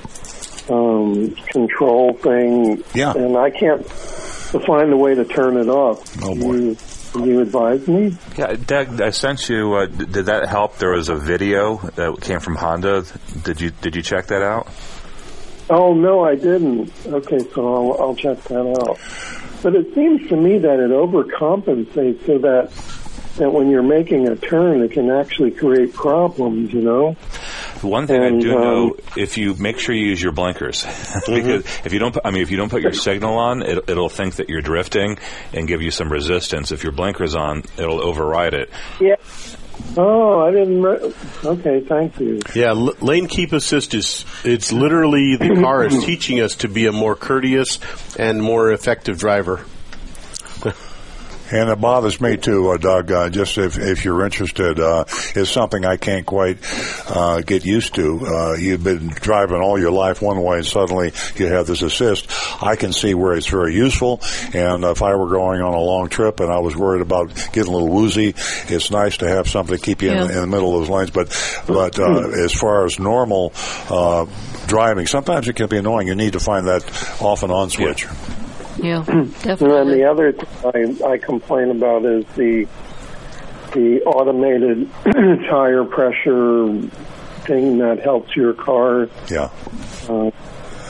um, control thing. Yeah. And I can't find a way to turn it off. Oh, boy. You, can you advise me? Yeah, Doug, I sent you. Uh, did that help? There was a video that came from Honda. Did you did you check that out? Oh no, I didn't. Okay, so I'll, I'll check that out. But it seems to me that it overcompensates so that that when you're making a turn, it can actually create problems. You know. One thing And, I do um, know, if you make sure you use your blinkers, because if you don't, put, I mean, if you don't put your signal on, it, it'll think that you're drifting and give you some resistance. If your blinkers on, it'll override it. Yeah. Oh, I didn't. Re- okay, thank you. Yeah, l- lane keep assist is it's literally the car is teaching us to be a more courteous and more effective driver. And it bothers me too, uh, Doug. Uh, just if, if you're interested, uh, is something I can't quite uh, get used to. Uh, you've been driving all your life one way, and suddenly you have this assist. I can see where it's very useful. And if I were going on a long trip and I was worried about getting a little woozy, it's nice to have something to keep you in, Yeah. in the middle of those lanes. But but uh, as far as normal uh, driving, sometimes it can be annoying. You need to find that off and on switch. Yeah, And then the other thing I, I complain about is the the automated tire pressure thing that helps your car. Yeah. Uh,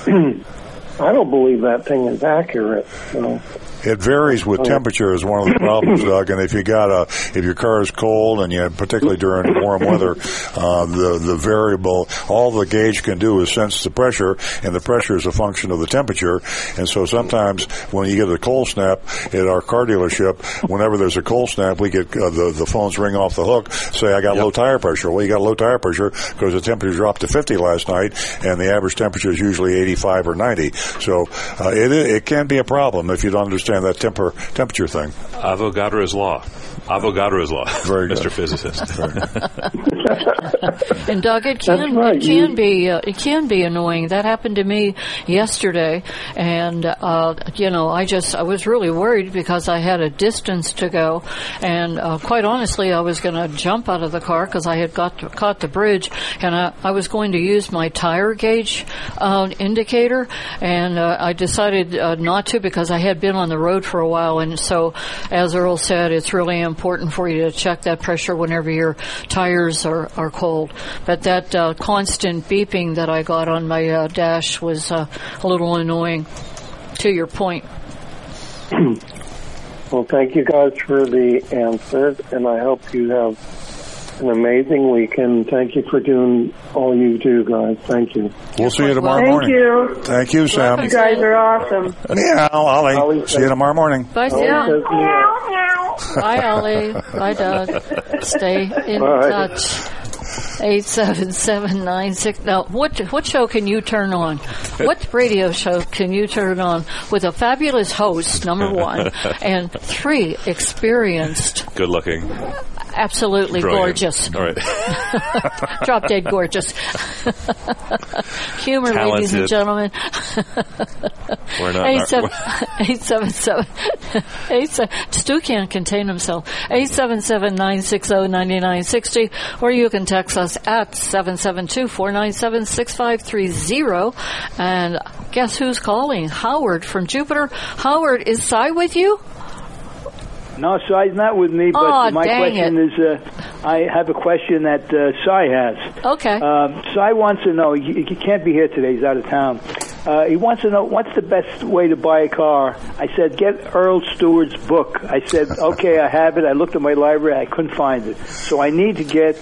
I don't believe that thing is accurate. So. It varies with temperature is one of the problems, Doug. And if you got a, if your car is cold and you, particularly during warm weather, uh, the the variable, all the gauge can do is sense the pressure, and the pressure is a function of the temperature. And so sometimes when you get a cold snap at our car dealership, whenever there's a cold snap, we get uh, the the phones ring off the hook, say I got low tire pressure. Well, you got low tire pressure because the temperature dropped to 50 last night, and the average temperature is usually 85 or 90. So uh, it it can be a problem if you don't understand that temper temperature thing. Avogadro's law. Avogadro's law. Very Mr. Physicist. And Doug, it can right, it can you- be uh, it can be annoying. That happened to me yesterday, and uh, you know I just I was really worried because I had a distance to go, and uh, quite honestly, I was going to jump out of the car because I had got to, caught the bridge, and I, I was going to use my tire gauge uh, indicator, and uh, I decided uh, not to because I had been on the road for a while, and so as Earl said, it's really important for you to check that pressure whenever your tires are, are cold. But that uh, constant beeping that I got on my uh, dash was uh, a little annoying. To your point, Well, thank you guys for the answers, and I hope you have an amazing weekend. Thank you for doing all you do, guys. Thank you. We'll see you tomorrow Thank morning. you. Thank you, Sam. You guys are awesome. Yeah, Ollie. Ollie, See you tomorrow morning. bye, Always Sam. says you- Bye, Ollie. Bye, Doug. Stay in Bye. touch. Eight seven seven nine six. Now, what what show can you turn on? What radio show can you turn on with a fabulous host? Number one, and three experienced, Good looking. absolutely Brilliant. gorgeous, All right. drop dead gorgeous. Humor, ladies and gentlemen. We're not. Eight seven eight seven seven eight seven. Stu can't contain himself. Eight seven seven nine six oh zero ninety nine sixty, or you can text us at seven seven two four nine seven six five three zero. And guess who's calling? Howard from Jupiter. Howard, is Cy with you? No, Cy's not with me, but Aw, my question is, uh, I have a question that uh, Cy has. Okay. Um, Cy wants to know, he, he can't be here today, he's out of town. Uh, he wants to know, what's the best way to buy a car? I said, get Earl Stewart's book. I said, okay, I have it. I looked at my library, I couldn't find it. So I need to get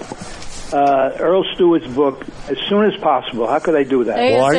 uh, Earl Stewart's book as soon as possible. How could I do that? Well, I,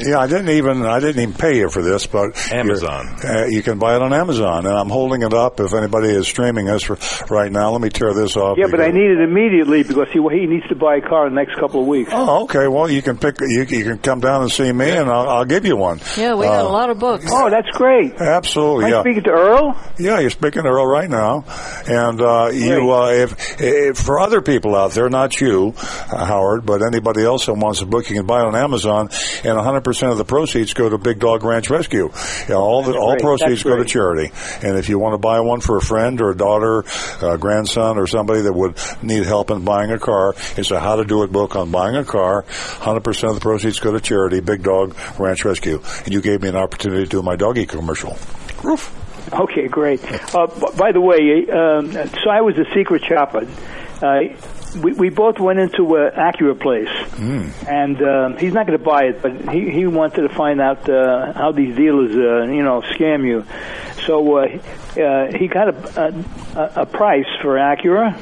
yeah, I didn't even I didn't even pay you for this, but Amazon. Uh, you can buy it on Amazon, and I'm holding it up. If anybody is streaming us for, right now, let me tear this off. Yeah, but I need it immediately because he he needs to buy a car in the next couple of weeks. Oh, okay. Well, you can pick. You, you can come down and see me, and I'll, I'll give you one. Yeah, we got Uh, a lot of books. Oh, that's great. Absolutely. Am I yeah. speaking to Earl? Yeah, you're speaking to Earl right now, and uh, you, uh, if, if for other people out there, not you, uh, Howard, but anybody else that wants a book, you can buy it on Amazon, and 100 percent of the proceeds go to Big Dog Ranch Rescue. You know, all the all proceeds go to charity, and if you want to buy one for a friend or a daughter, uh, grandson, or somebody that would need help in buying a car, it's a How to Do It book on buying a car. 100 percent of the proceeds go to charity, Big Dog Ranch Rescue, and you gave me an opportunity to do my doggy commercial. Okay, great. Uh, b- by the way, um, so I was a secret shopper. Uh, we, we both went into an Acura place, and um, he's not going to buy it, but he, he wanted to find out uh, how these dealers, uh, you know, scam you. So uh, uh, he got a, a, a price for Acura,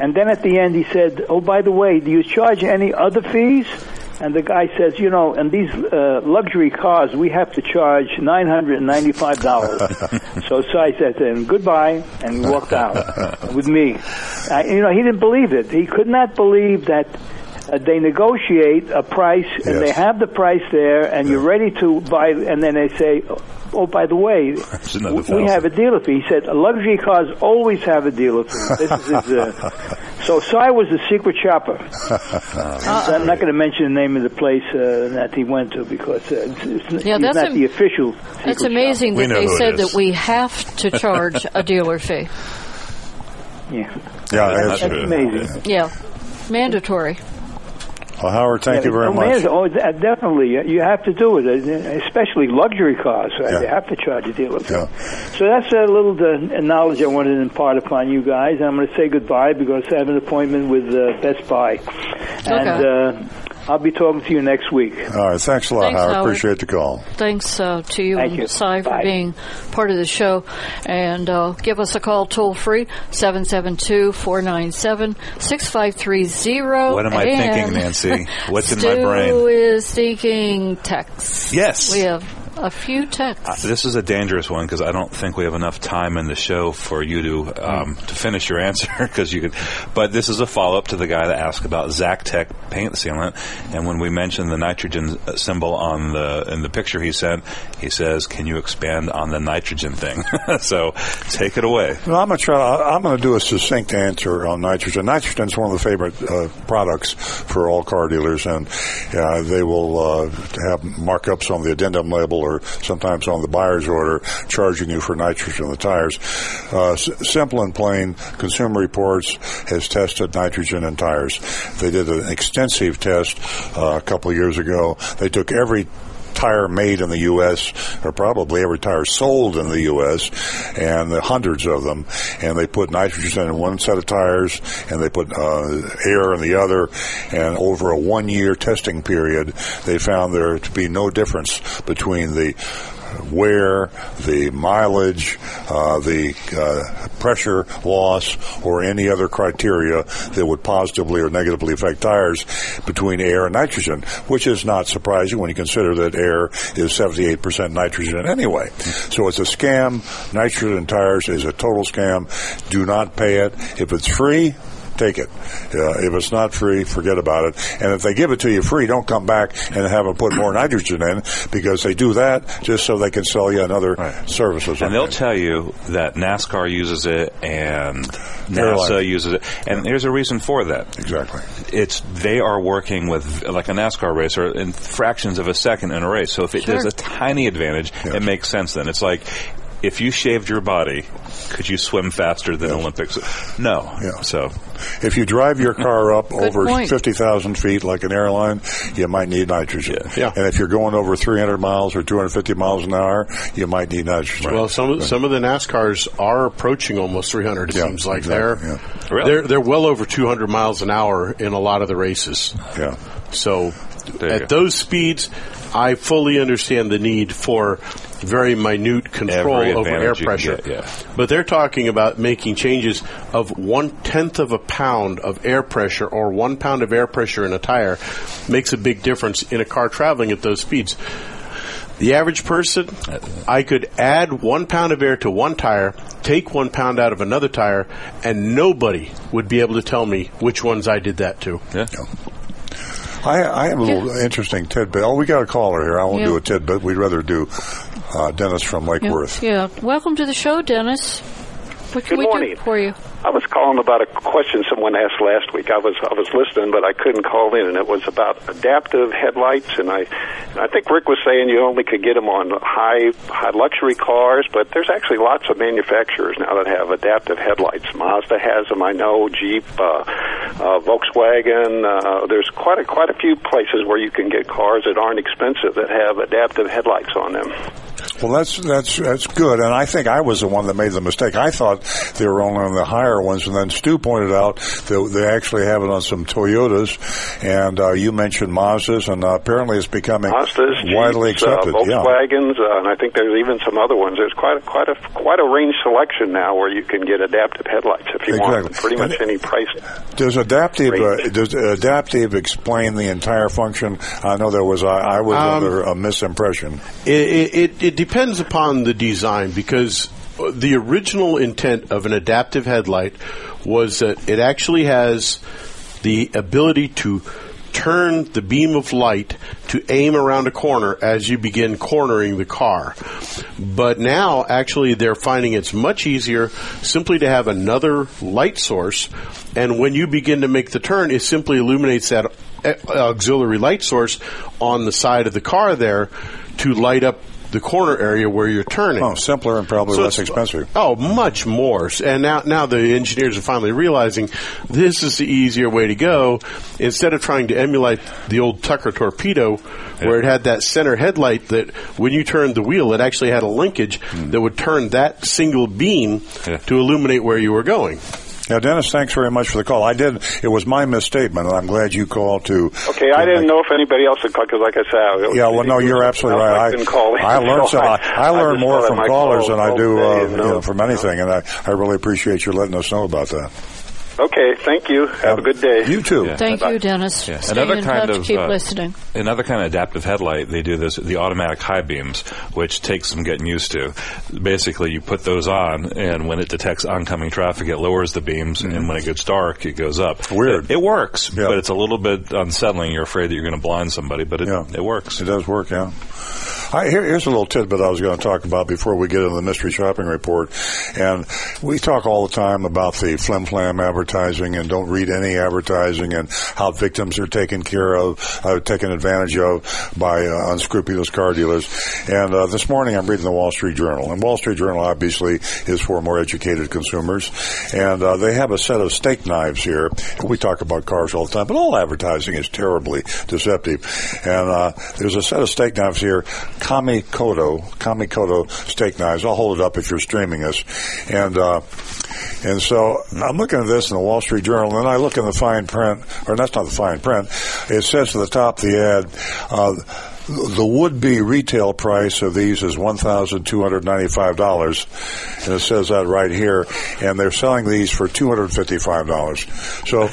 and then at the end he said, "Oh, by the way, do you charge any other fees?" And the guy says, you know, in these uh, luxury cars, we have to charge nine hundred and ninety-five dollars. so Cy said to him, "Goodbye," and he walked out with me. I, you know, he didn't believe it. He could not believe that. Uh, they negotiate a price, and they have the price there, and you're ready to buy. And then they say, "Oh, by the way, we have a dealer fee." He said, "Luxury cars always have a dealer fee." This is his, uh, so Cy was a secret shopper. I'm not going to mention the name of the place uh, that he went to because uh, it's, it's, Yeah, he's that's not am- the official. It's amazing shopper. that they said that we have to charge a dealer fee. Yeah, Yeah, that's amazing. Yeah, mandatory. Well, Howard, thank Yeah, you very oh, much. man, oh, definitely, You- you have to do it, uh, especially luxury cars. Right? Yeah. They have to charge a dealer fee. So that's a little uh, knowledge I wanted to impart upon you guys. I'm going to say goodbye because I have an appointment with uh, Best Buy, and uh, I'll be talking to you next week. All right, thanks a lot, Thanks, Howard. Howard. Appreciate the call. Thanks uh, to you Thank and you. Cy for being part of the show. And uh, give us a call toll free, 772 497 6530. What am I thinking, Nancy? What's in my brain? Stu is thinking text. Yes. We have a few texts. Uh, this is a dangerous one because I don't think we have enough time in the show for you to um, to finish your answer because you could. But this is a follow up to the guy that asked about Zactec paint sealant, and when we mentioned the nitrogen uh, symbol on the in the picture he sent, he says, "Can you expand on the nitrogen thing?" so take it away. Well, I'm gonna try. I'm gonna do a succinct answer on nitrogen. Nitrogen is one of the favorite uh, products for all car dealers, and uh, they will uh, have markups on the addendum label or sometimes on the buyer's order, charging you for nitrogen in the tires. Uh, s- simple and plain. Consumer Reports has tested nitrogen in tires. They did an extensive test uh, a couple years ago. They took every tire made in the U.S. or probably every tire sold in the U.S. and the hundreds of them, and they put nitrogen in one set of tires and they put uh, air in the other, and over a one-year testing period, they found there to be no difference between the wear, the mileage, uh, the uh, pressure loss, or any other criteria that would positively or negatively affect tires between air and nitrogen, which is not surprising when you consider that air is 78% nitrogen anyway. So it's a scam. Nitrogen tires is a total scam. Do not pay it. If it's free, take it. Uh, if it's not free, forget about it. And if they give it to you free, don't come back and have them put more nitrogen in because they do that just so they can sell you another services. And they'll tell you that NASCAR uses it and Airline. NASA uses it, and there's a reason for that. Exactly. It's they are working with like a NASCAR racer in fractions of a second in a race. So if it, Sure. there's a tiny advantage, it makes sense. Then it's like if you shaved your body, could you swim faster than Olympics? No. Yeah. So If you drive your car up over point. 50,000 feet like an airline, you might need nitrogen. Yeah. And if you're going over 300 miles or 250 miles an hour, you might need nitrogen. Well, some of, some of the NASCARs are approaching almost 300. It Yeah, seems like exactly, they're yeah. they're they're well over 200 miles an hour in a lot of the races. Yeah. So There at go. those speeds, I fully understand the need for very minute control Every over air advantage you can pressure. get, yeah. But they're talking about making changes of one tenth of a pound of air pressure or one pound of air pressure in a tire makes a big difference in a car traveling at those speeds. The average person, I could add one pound of air to one tire, take one pound out of another tire, and nobody would be able to tell me which ones I did that to. Yeah. I, I have a little interesting tidbit. Oh, we got a caller here. I won't Yeah. do a tidbit. We'd rather do uh, Dennis from Lake Yeah, Worth. yeah. Welcome to the show, Dennis. What can Good we morning. do for you? I was calling about a question someone asked last week. I was I was listening, but I couldn't call in, and it was about adaptive headlights. And I and I think Rick was saying you only could get them on high high luxury cars, but there's actually lots of manufacturers now that have adaptive headlights. Mazda has them, I know. Jeep, uh, uh, Volkswagen. Uh, there's quite a quite a few places where you can get cars that aren't expensive that have adaptive headlights on them. Well, that's that's that's good, and I think I was the one that made the mistake. I thought they were only on the higher ones, and then Stu pointed out that they actually have it on some Toyotas, and uh, you mentioned Mazdas, and uh, apparently it's becoming Mazdas, widely Jeeps, accepted. Uh, yeah. Volkswagens, uh, and I think there's even some other ones. There's quite a, quite a quite a range selection now where you can get adaptive headlights if you want, Exactly. pretty much any price. Does adaptive uh, does adaptive explain the entire function? I know there was I, I was Um, under a misimpression. It, it, it depends upon the design because the original intent of an adaptive headlight was that it actually has the ability to turn the beam of light to aim around a corner as you begin cornering the car. But now, actually, they're finding it's much easier simply to have another light source, and when you begin to make the turn, it simply illuminates that uh, auxiliary light source on the side of the car there to light up the corner area where you're turning. Oh, simpler and probably So less uh, expensive. Oh, much more. And now, now the engineers are finally realizing this is the easier way to go. Instead of trying to emulate the old Tucker torpedo, where it had that center headlight that when you turned the wheel, it actually had a linkage hmm. that would turn that single beam to illuminate where you were going. Now, Dennis, thanks very much for the call. I did. It was my misstatement, and I'm glad you called to. Okay, I didn't know if anybody else had called because, like I said, I, Yeah, well, no, you're absolutely right. I didn't call I, I learned so some. I, I learn just more from callers call than I do uh, you know, from anything, and I, I really appreciate you letting us know about that. Okay, thank you. Have a good day. You too. Yeah. Thank Bye-bye. you, Dennis. Yeah. Stay Another in kind touch. of, Keep uh, listening. Another kind of adaptive headlight, they do this, the automatic high beams, which takes some getting used to. Basically, you put those on, and when it detects oncoming traffic, it lowers the beams, and when it gets dark, it goes up. Weird. It, it works, but it's a little bit unsettling. You're afraid that you're going to blind somebody, but it, it works. It does work, yeah. I, here, here's a little tidbit I was going to talk about before we get into the mystery shopping report. And we talk all the time about the flim flam advertising and don't read any advertising and how victims are taken care of, uh, taken advantage of by uh, unscrupulous car dealers. And uh, this morning I'm reading the Wall Street Journal. And Wall Street Journal obviously is for more educated consumers. And uh, they have a set of steak knives here. We talk about cars all the time, but all advertising is terribly deceptive. And uh, there's a set of steak knives here, Kamikoto, Kamikoto steak knives. I'll hold it up if you're streaming us. And uh, and so I'm looking at this in the Wall Street Journal, and I look in the fine print, or that's not the fine print. It says at the top of the ad. Uh, the would-be retail price of these is one thousand two hundred ninety-five dollars, and it says that right here. And they're selling these for two hundred fifty-five dollars. So,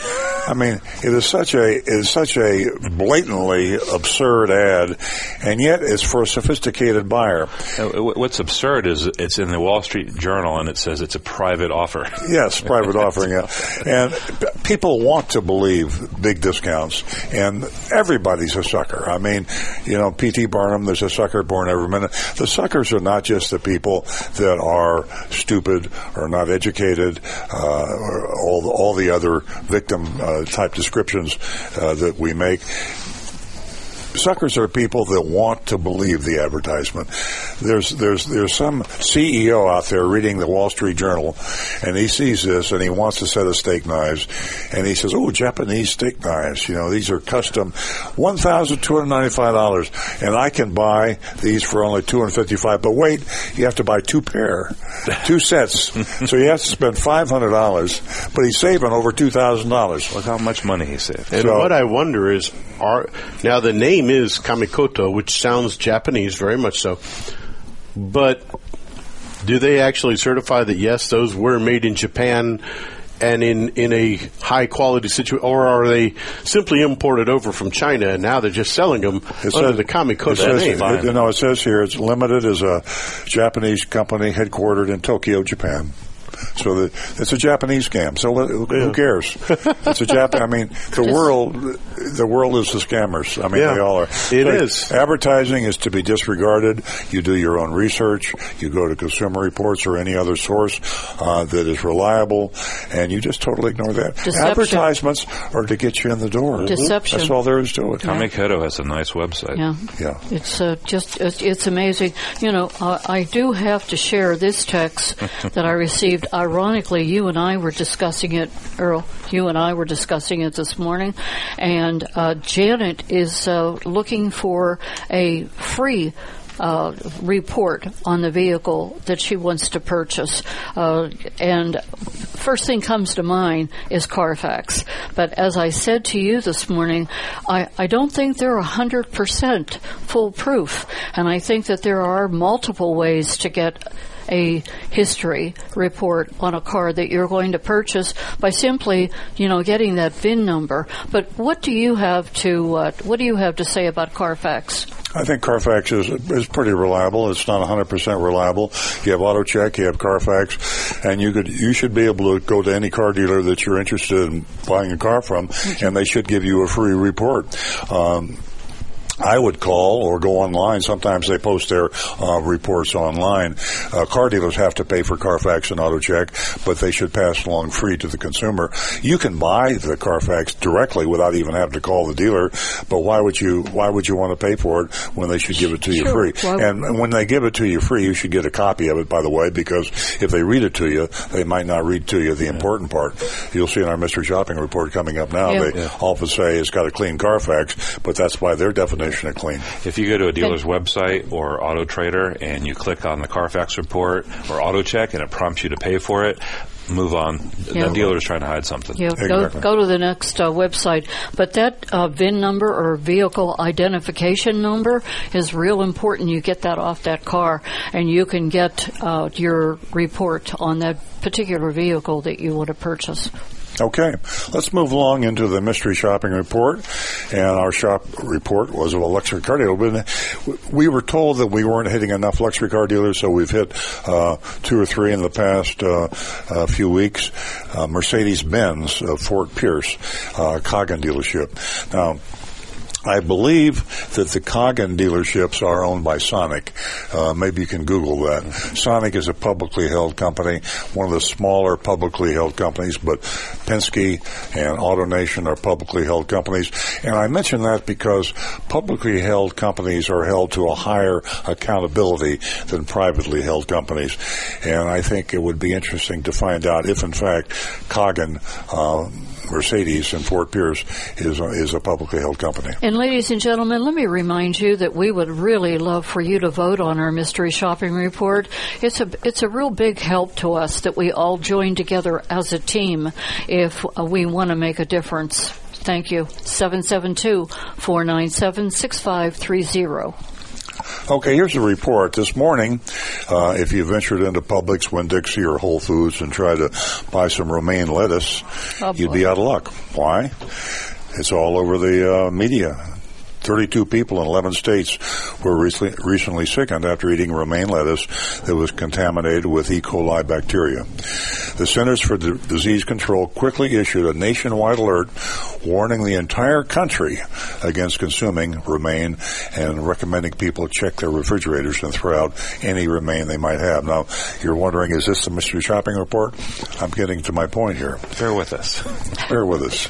I mean, it is such a it is such a blatantly absurd ad, and yet it's for a sophisticated buyer. What's absurd is it's in the Wall Street Journal, and it says it's a private offer. Yes, private offering. Yeah. And people want to believe big discounts, and everybody's a sucker. I mean, you know, P.T. Barnum, there's a sucker born every minute. The suckers are not just the people that are stupid or not educated, uh, or all the, all the other victim uh, type descriptions uh, that we make. Suckers are people that want to believe the advertisement. there's there's there's some CEO out there reading the Wall Street Journal, and he sees this and he wants a set of steak knives, and he says, "Oh, Japanese steak knives! You know, these are custom, one thousand two hundred ninety-five dollars, and I can buy these for only two hundred fifty-five. But wait, you have to buy two pair, two sets, so you have to spend five hundred dollars. But he's saving over two thousand dollars. Look how much money he saved. And what I wonder is, are now the name is Kamikoto, which sounds Japanese, very much so. But do they actually certify that yes, those were made in Japan and in in a high quality situation, or are they simply imported over from China and now they're just selling them It under says- the Kamikoto says, name? it- you know, it says here it's limited as a Japanese company headquartered in Tokyo, Japan. So the, it's a Japanese scam. So let- who cares? it's a Japan. I mean, the world, the world is the scammers. I mean, Yeah, they all are. it But is. Advertising is to be disregarded. You do your own research. You go to Consumer Reports or any other source uh, that is reliable, and you just totally ignore that. Deception. Advertisements are to get you in the door. Deception. That's all there is to it. Kamikoto has a nice website. Yeah. Yeah. It's uh, just it's, it's amazing. You know, uh, I do have to share this text that I received. Ironically, you and I were discussing it, Earl. You and I were discussing it this morning, and uh, Janet is uh, looking for a free. Uh, report on the vehicle that she wants to purchase, uh, and first thing comes to mind is Carfax. But as I said to you this morning, I, I don't think they're 100% foolproof. And I think that there are multiple ways to get a history report on a car that you're going to purchase by simply, you know, getting that VIN number. But what do you have to uh, what do you have to say about Carfax? I think Carfax is is pretty reliable. It's not 100% reliable. You have AutoCheck, you have Carfax, and you could you should be able to go to any car dealer that you're interested in buying a car from, and they should give you a free report. Um, I would call or go online. Sometimes they post their uh, reports online. Uh, car dealers have to pay for Carfax and AutoCheck, but they should pass along free to the consumer. You can buy the Carfax directly without even having to call the dealer. But why would you? Why would you want to pay for it when they should give it to you Sure. free? Why- And, and when they give it to you free, you should get a copy of it. By the way, because if they read it to you, they might not read to you the important part. You'll see in our mystery shopping report coming up now. Yeah. They Yeah. often say it's got a clean Carfax, but that's by their definition of clean. If you go to a dealer's website or Auto Trader and you click on the Carfax report or Auto Check and it prompts you to pay for it, move on. Yeah. The dealer is trying to hide something. Yeah, go, go to the next uh, website. But that uh, VIN number or vehicle identification number is real important. You get that off that car, and you can get uh, your report on that particular vehicle that you want to purchase. Okay, let's move along into the mystery shopping report. And our shop report was of a luxury car dealer. We were told that we weren't hitting enough luxury car dealers, so we've hit uh, two or three in the past uh, uh, few weeks. Uh, Mercedes Benz of Fort Pierce, uh, Coggin dealership. Now, I believe that the Coggin dealerships are owned by Sonic. Uh, maybe you can Google that. Sonic is a publicly held company, one of the smaller publicly held companies, but Penske and AutoNation are publicly held companies. And I mention that because publicly held companies are held to a higher accountability than privately held companies. And I think it would be interesting to find out if, in fact, Coggin, uh, Mercedes in Fort Pierce is a, is a publicly held company. And ladies and gentlemen, let me remind you that we would really love for you to vote on our mystery shopping report. It's a it's a real big help to us that we all join together as a team if we want to make a difference. Thank you. 772-497-6530. Okay, here's a report. This morning, uh, if you ventured into Publix, Winn-Dixie, or Whole Foods and tried to buy some romaine lettuce, Oh, you'd be out of luck. Why? It's all over the uh, media. 32 people in 11 states were recently, recently sickened after eating romaine lettuce that was contaminated with E. coli bacteria. The Centers for D- Disease Control quickly issued a nationwide alert warning the entire country against consuming romaine and recommending people check their refrigerators and throw out any romaine they might have. Now, you're wondering, is this a mystery shopping report? I'm getting to my point here. Bear with us. Bear with us.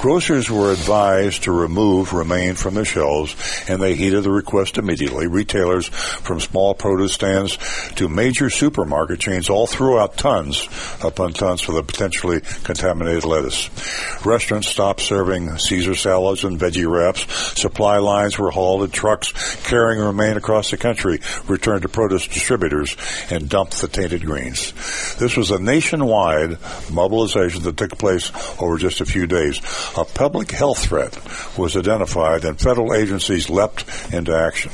Grocers were advised to remove romaine from their shelves, and they heeded the request immediately. Retailers from small produce stands to major supermarket chains all threw out tons upon tons for the potentially contaminated lettuce. Restaurants stopped serving Caesar salads and veggie wraps. Supply lines were halted. Trucks carrying romaine across the country returned to produce distributors and dumped the tainted greens. This was a nationwide mobilization that took place over just a few days. A public health threat was identified and federal agencies leapt into action.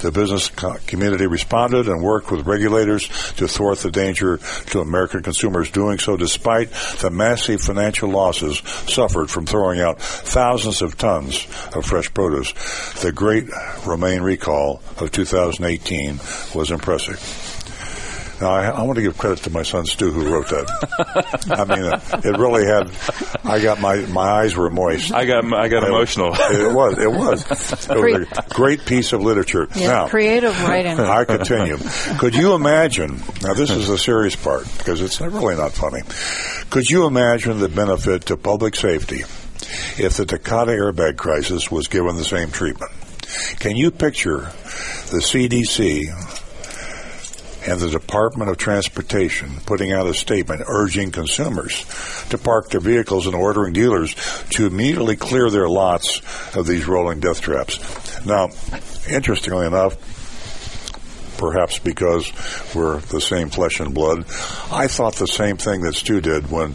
The business community responded and worked with regulators to thwart the danger to American consumers, doing so despite the massive financial losses suffered from throwing out thousands of tons of fresh produce. The great romaine recall of 2018 was impressive. Now, I, I want to give credit to my son Stu who wrote that. I mean, uh, it really had. I got my my eyes were moist. I got I got It- emotional. It was. It was. It was a great piece of literature. Yeah, now, creative writing. I continue. Could you imagine? Now, this is the serious part because it's really not funny. Could you imagine the benefit to public safety if the Takata airbag crisis was given the same treatment? Can you picture the CDC and the Department of Transportation putting out a statement urging consumers to park their vehicles and ordering dealers to immediately clear their lots of these rolling death traps. Now, interestingly enough, perhaps because we're the same flesh and blood, I thought the same thing that Stu did when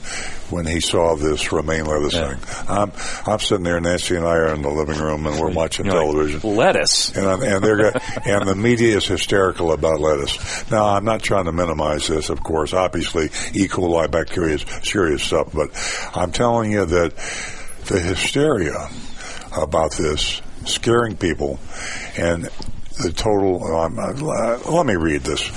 when he saw this romaine lettuce thing. I'm I'm sitting there, Nancy and I are in the living room, and we're watching You're like, television. lettuce. And, I'm- and they're and the media is hysterical about lettuce. Now, I'm not trying to minimize this, of course. Obviously, E. coli bacteria is serious stuff, but I'm telling you that the hysteria about this scaring people and the total. Um, uh, let me read this.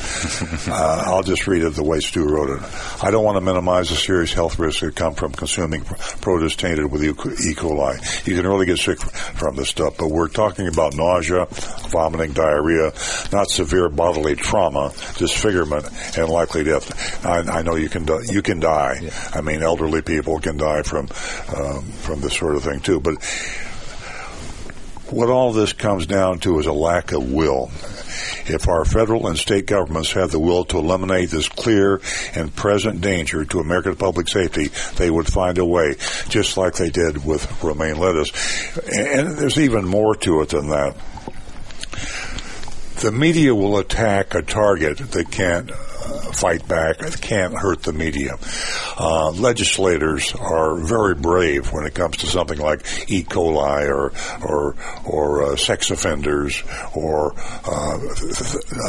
Uh, I'll just read it the way Stu wrote it. I don't want to minimize the serious health risks that come from consuming produce tainted with E. Coli. You can really get sick from this stuff, but we're talking about nausea, vomiting, diarrhea, not severe bodily trauma, disfigurement, and likely death. I, I know you can die, you can die. I mean, elderly people can die from um, from this sort of thing too, but what all this comes down to is a lack of will. If our federal and state governments had the will to eliminate this clear and present danger to American public safety, they would find a way, just like they did with romaine lettuce. And there's even more to it than that. The media will attack a target that can't fight back, It can't hurt the media. Uh, legislators are very brave when it comes to something like E. coli or or or uh, sex offenders or uh,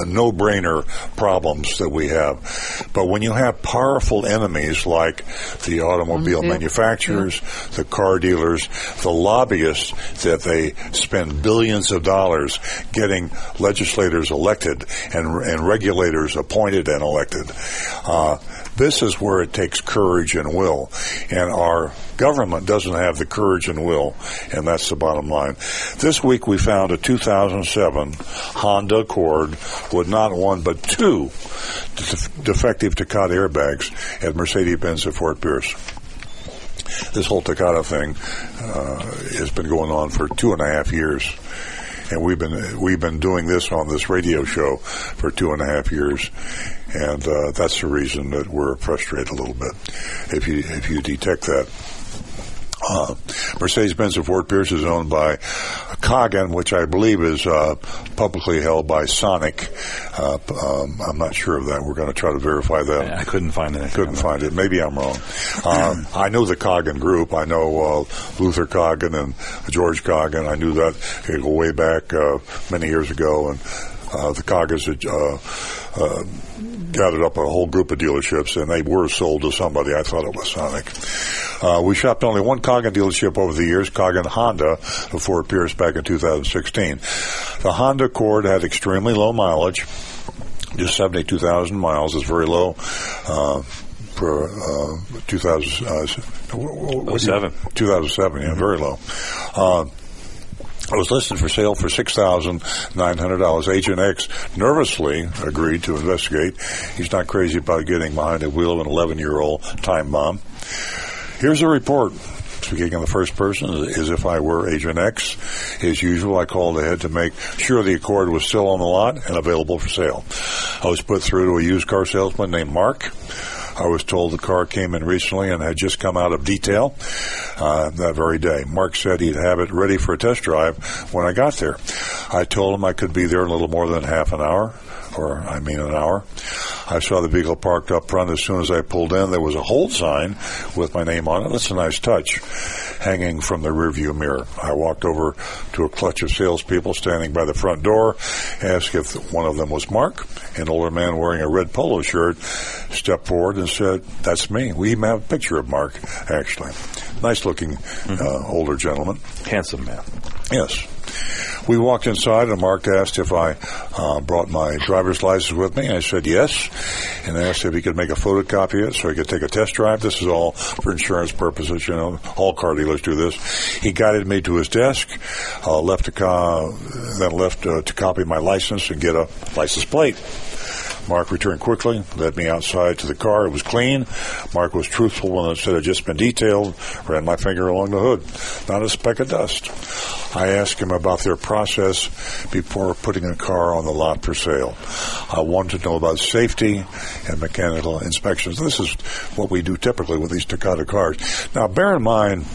no-brainer problems that we have. But when you have powerful enemies like the automobile Mhm. manufacturers, the car dealers, the lobbyists that they spend billions of dollars getting legislators elected and, and regulators appointed and elected. Uh, this is where it takes courage and will. And our government doesn't have the courage and will, and that's the bottom line. This week we found a 2007 Honda Accord with not one but two def- defective Takata airbags at Mercedes-Benz at Fort Pierce this whole Takata thing uh, has been going on for two and a half years, and we've been we've been doing this on this radio show for two and a half years, and uh, that's the reason that we're frustrated a little bit. If you if you detect that. Uh, Mercedes-Benz of Fort Pierce is owned by Coggin, which I believe is uh, publicly held by Sonic. Uh, um, I'm not sure of that. We're going to try to verify that. I couldn't find it. Couldn't find it. Maybe I'm wrong. Um, I know the Coggin group. I know uh, Luther Coggin and George Coggin. I knew that go way back uh, many years ago, and uh, the Coggins uh, uh, gathered up a whole group of dealerships, and they were sold to somebody. I thought it was Sonic. Uh, we shopped only one Coggin dealership over the years, Coggin Honda of Fort Pierce back in 2016. The Honda Accord had extremely low mileage, just 72,000 miles is very low. Uh, for uh, 2000, uh, what- what- 07. 2007, yeah, very low. Uh, it was listed for sale for six thousand nine hundred dollars. Agent X nervously agreed to investigate. He's not crazy about getting behind the wheel of an eleven-year-old time bomb. Here's a report. speaking in the first person as if I were Agent X. As usual, I called ahead to make sure the Accord was still on the lot and available for sale. I was put through to a used car salesman named Mark. I was told the car came in recently and had just come out of detail uh, that very day. Mark said he'd have it ready for a test drive when I got there. I told him I could be there in a little more than half an hour, or I mean an hour. I saw the vehicle parked up front as soon as I pulled in. There was a hold sign with my name on it. That's a nice touch hanging from the rearview mirror. I walked over to a clutch of salespeople standing by the front door, asked if one of them was Mark. An older man wearing a red polo shirt stepped forward and said, That's me. We even have a picture of Mark, actually. Nice looking uh, older gentleman. Handsome man. Yes. We walked inside, and Mark asked if I uh, brought my driver's license with me. I said yes, and asked if he could make a photocopy of it so he could take a test drive. This is all for insurance purposes. You know, all car dealers do this. He guided me to his desk, uh, left a co- then left uh, to copy my license and get a license plate. Mark returned quickly, led me outside to the car. It was clean. Mark was truthful when it said it had just been detailed. Ran my finger along the hood. Not a speck of dust. I asked him about their process before putting a car on the lot for sale. I wanted to know about safety and mechanical inspections. This is what we do typically with these Takata cars. Now, bear in mind,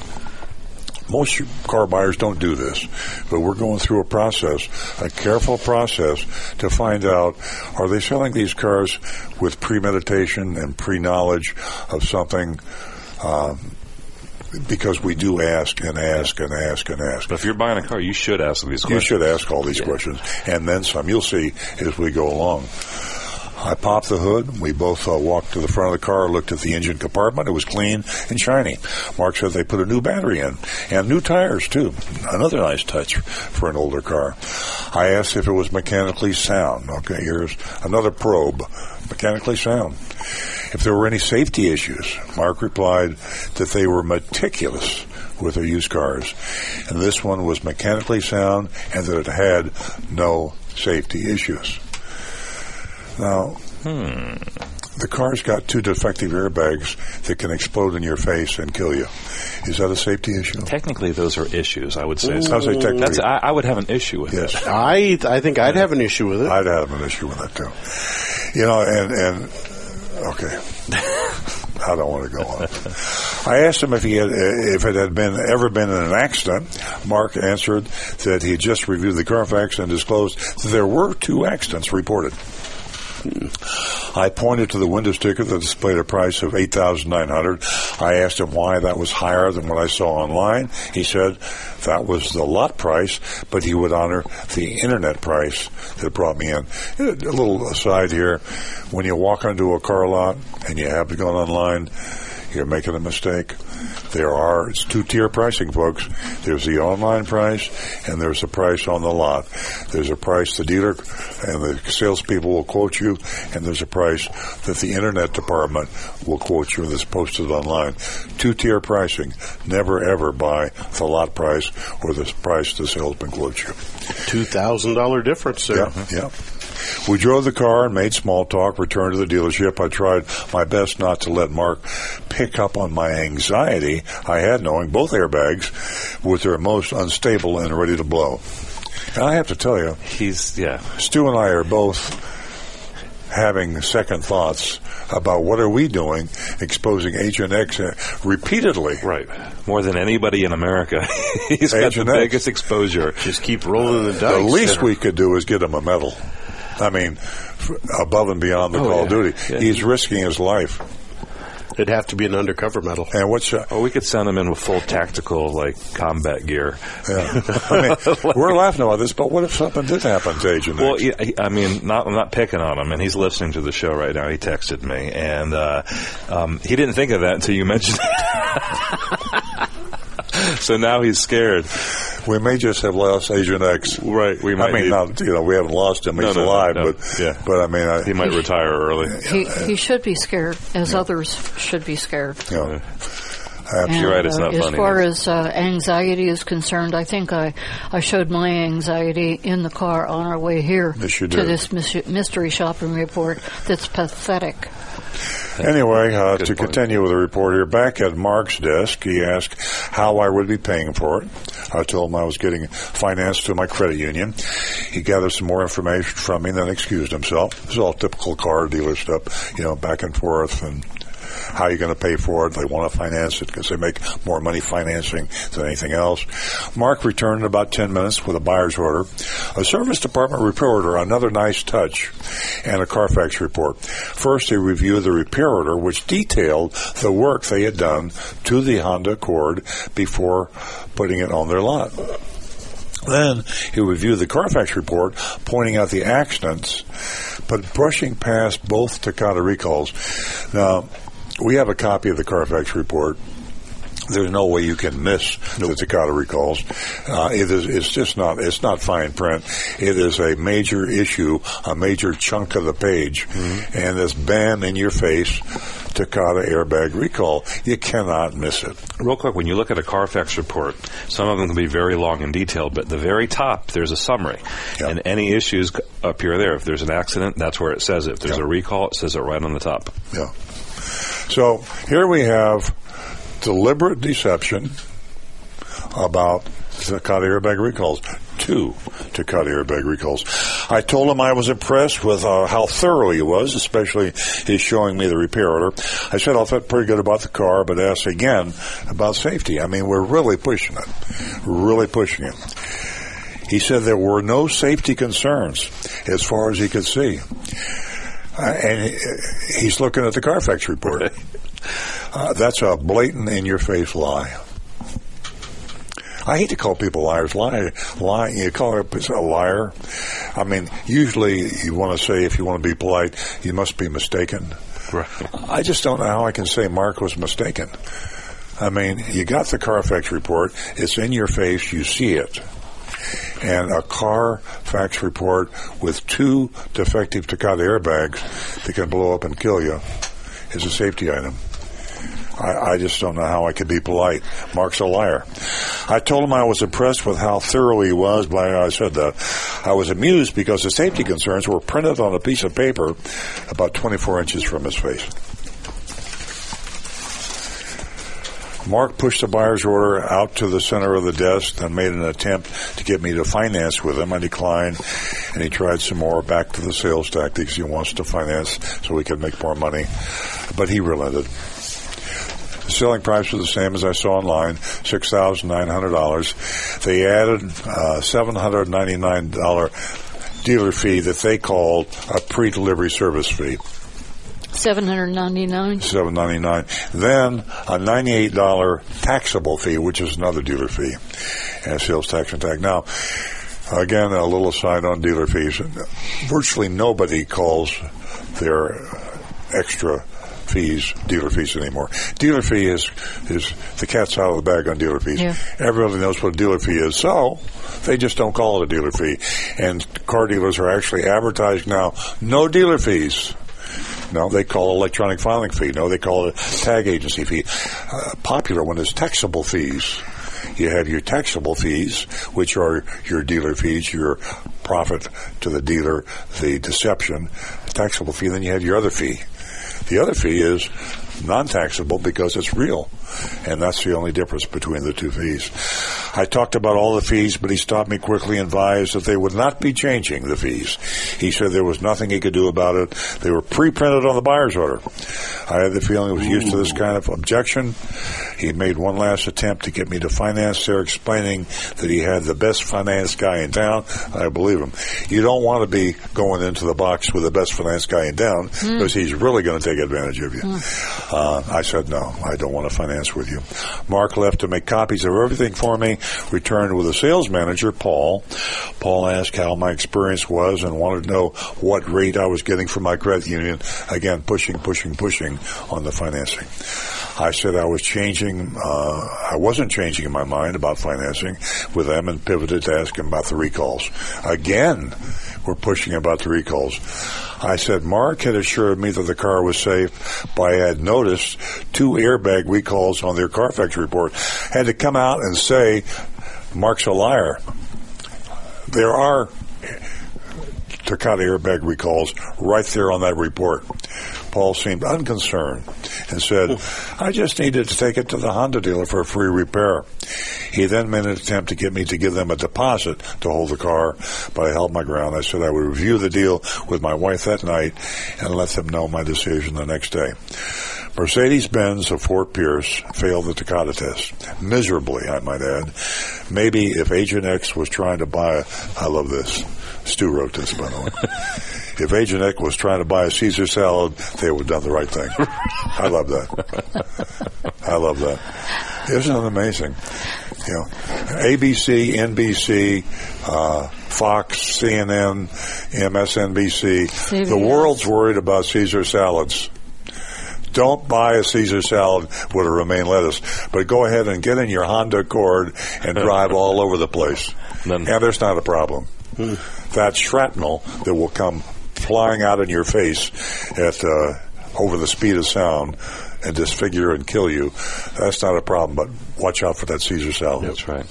most car buyers don't do this, but we're going through a process, a careful process to find out are they selling these cars with premeditation and pre knowledge of something? Um, because we do ask and ask and ask and ask. But if you're buying a car, you should ask these questions. You should ask all these questions, and then some. You'll see as we go along. I popped the hood. We both uh, walked to the front of the car, looked at the engine compartment. It was clean and shiny. Mark said they put a new battery in and new tires too. Another nice touch for an older car. I asked if it was mechanically sound. Okay, here's another probe. Mechanically sound. If there were any safety issues, Mark replied that they were meticulous with their used cars. And this one was mechanically sound and that it had no safety issues. Now, hmm. the car's got two defective airbags that can explode in your face and kill you. Is that a safety issue? Technically, those are issues. I would say. Ooh. I'll technically. That's, I, I would have an issue with Yes. it. I I think I'd have an issue with it. I'd have an issue with that too. You know, and and okay. I don't want to go on. I asked him if he had, if it had been ever been in an accident. Mark answered that he had just reviewed the Carfax and disclosed that there were two accidents reported. I pointed to the window sticker that displayed a price of eight thousand nine hundred. I asked him why that was higher than what I saw online. He said that was the lot price, but he would honor the internet price that brought me in. A little aside here: when you walk onto a car lot and you have gone online, you're making a mistake. There are it's two tier pricing, folks. There's the online price and there's the price on the lot. There's a price the dealer and the salespeople will quote you, and there's a price that the internet department will quote you that's posted online. Two tier pricing. Never ever buy the lot price or the price the salesman quotes you. Two thousand dollar difference there. Yeah, yeah. We drove the car and made small talk, returned to the dealership. I tried my best not to let Mark pick up on my anxiety I had knowing both airbags were their most unstable and ready to blow. And I have to tell you, He's yeah. Stu and I are both having second thoughts about what are we doing exposing Agent X uh, repeatedly. Right. More than anybody in America. He's got the X. biggest exposure. Just keep rolling the dice. The dice. least we could do is get him a medal. I mean, above and beyond the Oh, Call of yeah. Duty. Yeah. He's risking his life. It'd have to be an undercover medal. And what's uh, Oh, we could send him in with full tactical like combat gear. yeah. I mean, we're laughing about this, but what if something did happen to Agent Well, yeah, I mean, not I'm not picking on him, and he's listening to the show right now. He texted me, and uh, um, he didn't think of that until you mentioned it. so now he's scared. We may just have lost Agent X. Right. We might I mean, need- not you know, we haven't lost him. He's no, no, alive, no. but Yeah. but I mean, I, He might retire early. He, he should be scared, as others should be scared. you know, Absolutely. And, You're right, it's uh, not as far as uh, anxiety is concerned, I think I, I showed my anxiety in the car on our way here Yes, to did. this mystery shopping report. That's pathetic. Anyway, uh, to continue with the report here, back at Mark's desk, he asked how I would be paying for it. I told him I was getting financed through my credit union. He gathered some more information from me, then excused himself. This is all typical car dealer stuff, you know, back and forth and how you going to pay for it? They want to finance it because they make more money financing than anything else. Mark returned in about 10 minutes with a buyer's order, a service department repair order, another nice touch, and a Carfax report. First, he reviewed the repair order, which detailed the work they had done to the Honda Accord before putting it on their lot. Then he reviewed the Carfax report, pointing out the accidents, but brushing past both Takata recalls. Now, we have a copy of the Carfax report. There's no way you can miss the Takata recalls. Uh, it is, it's just not, it's not fine print. It is a major issue, a major chunk of the page, and this bam in your face Takata airbag recall. You cannot miss it. Real quick, when you look at a Carfax report, some of them can be very long and detailed, but at the very top, there's a summary. And any issues appear there. If there's an accident, that's where it says it. If there's a recall, it says it right on the top. Yeah. So here we have deliberate deception about Takata airbag recalls. Two Takata airbag recalls. I told him I was impressed with uh, how thorough he was, especially his showing me the repair order. I said I felt pretty good about the car, but asked again about safety. I mean, we're really pushing it. Really pushing it. He said there were no safety concerns as far as he could see. Uh, and he, he's looking at the Carfax report. Uh, that's a blatant in your face lie. I hate to call people liars. Lie, lie. You call a a liar. I mean, usually you want to say, if you want to be polite, you must be mistaken. Right. I just don't know how I can say Mark was mistaken. I mean, you got the Carfax report. It's in your face. You see it. And a Carfax report with two defective Takata airbags that can blow up and kill you is a safety item. I, I just don't know how I could be polite. Mark's a liar. I told him I was impressed with how thorough he was, but I said that. I was amused because the safety concerns were printed on a piece of paper about 24 inches from his face. Mark pushed the buyer's order out to the center of the desk and made an attempt to get me to finance with him. I declined, and he tried some more. Back to the sales tactics. He wants to finance so we can make more money, but he relented. The selling price was the same as I saw online, six thousand nine hundred dollars. They added uh, seven hundred ninety nine dollar dealer fee that they called a pre-delivery service fee. Seven hundred ninety nine. Seven ninety nine. Then a ninety eight dollar taxable fee, which is another dealer fee, and sales tax and tag. Now, again, a little aside on dealer fees. Virtually nobody calls their extra fees dealer fees anymore. Dealer fee is is the cat's out of the bag on dealer fees. Yeah. Everybody knows what a dealer fee is, so they just don't call it a dealer fee. And car dealers are actually advertising now no dealer fees. No, they call it electronic filing fee. No, they call it tag agency fee. Uh, popular one is taxable fees. You have your taxable fees, which are your dealer fees, your profit to the dealer, the deception, taxable fee. Then you have your other fee. The other fee is non-taxable because it's real. And that's the only difference between the two fees. I talked about all the fees, but he stopped me quickly and advised that they would not be changing the fees. He said there was nothing he could do about it. They were pre-printed on the buyer's order. I had the feeling he was used to this kind of objection. He made one last attempt to get me to finance there, explaining that he had the best finance guy in town. I believe him. You don't want to be going into the box with the best finance guy in town because he's really going to take advantage of you. Uh, I said, no, I don't want to finance with you. Mark left to make copies of everything for me, returned with a sales manager, Paul. Paul asked how my experience was and wanted to know what rate I was getting from my credit union. Again, pushing, pushing, pushing on the financing. I said I was changing, uh, I wasn't changing in my mind about financing with them and pivoted to ask him about the recalls. Again, we're pushing about the recalls. I said Mark had assured me that the car was safe, but I had noticed two airbag recalls on their Carfax report. Had to come out and say Mark's a liar. There are Takata airbag recalls right there on that report. Paul seemed unconcerned and said, I just needed to take it to the Honda dealer for a free repair. He then made an attempt to get me to give them a deposit to hold the car, but I held my ground. I said I would review the deal with my wife that night and let them know my decision the next day. Mercedes-Benz of Fort Pierce failed the Takata test. Miserably, I might add. Maybe if Agent X was trying to buy a, I love this. Stu wrote this, by the way. if Agent X was trying to buy a Caesar salad, they would have done the right thing. I love that. I love that. Isn't it amazing? You know, ABC, NBC, uh, Fox, CNN, MSNBC. CBS. The world's worried about Caesar salads. Don't buy a Caesar salad with a romaine lettuce, but go ahead and get in your Honda Accord and drive all over the place. And there's not a problem. That shrapnel that will come flying out in your face at uh, over the speed of sound and disfigure and kill you, that's not a problem. But watch out for that Caesar salad. That's right.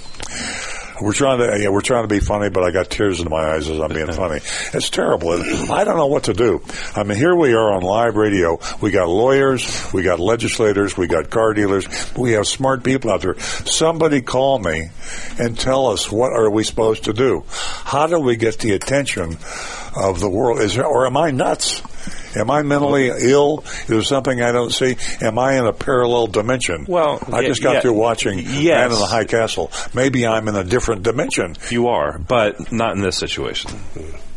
We're trying to yeah, we're trying to be funny, but I got tears in my eyes as I'm being funny. It's terrible. I don't know what to do. I mean, here we are on live radio. We got lawyers, we got legislators, we got car dealers, we have smart people out there. Somebody call me and tell us what are we supposed to do? How do we get the attention of the world? Is or am I nuts? Am I mentally ill? Is there something I don't see? Am I in a parallel dimension? Well, I just got yeah. through watching Yes. Man in the High Castle. Maybe I'm in a different dimension. You are, but not in this situation.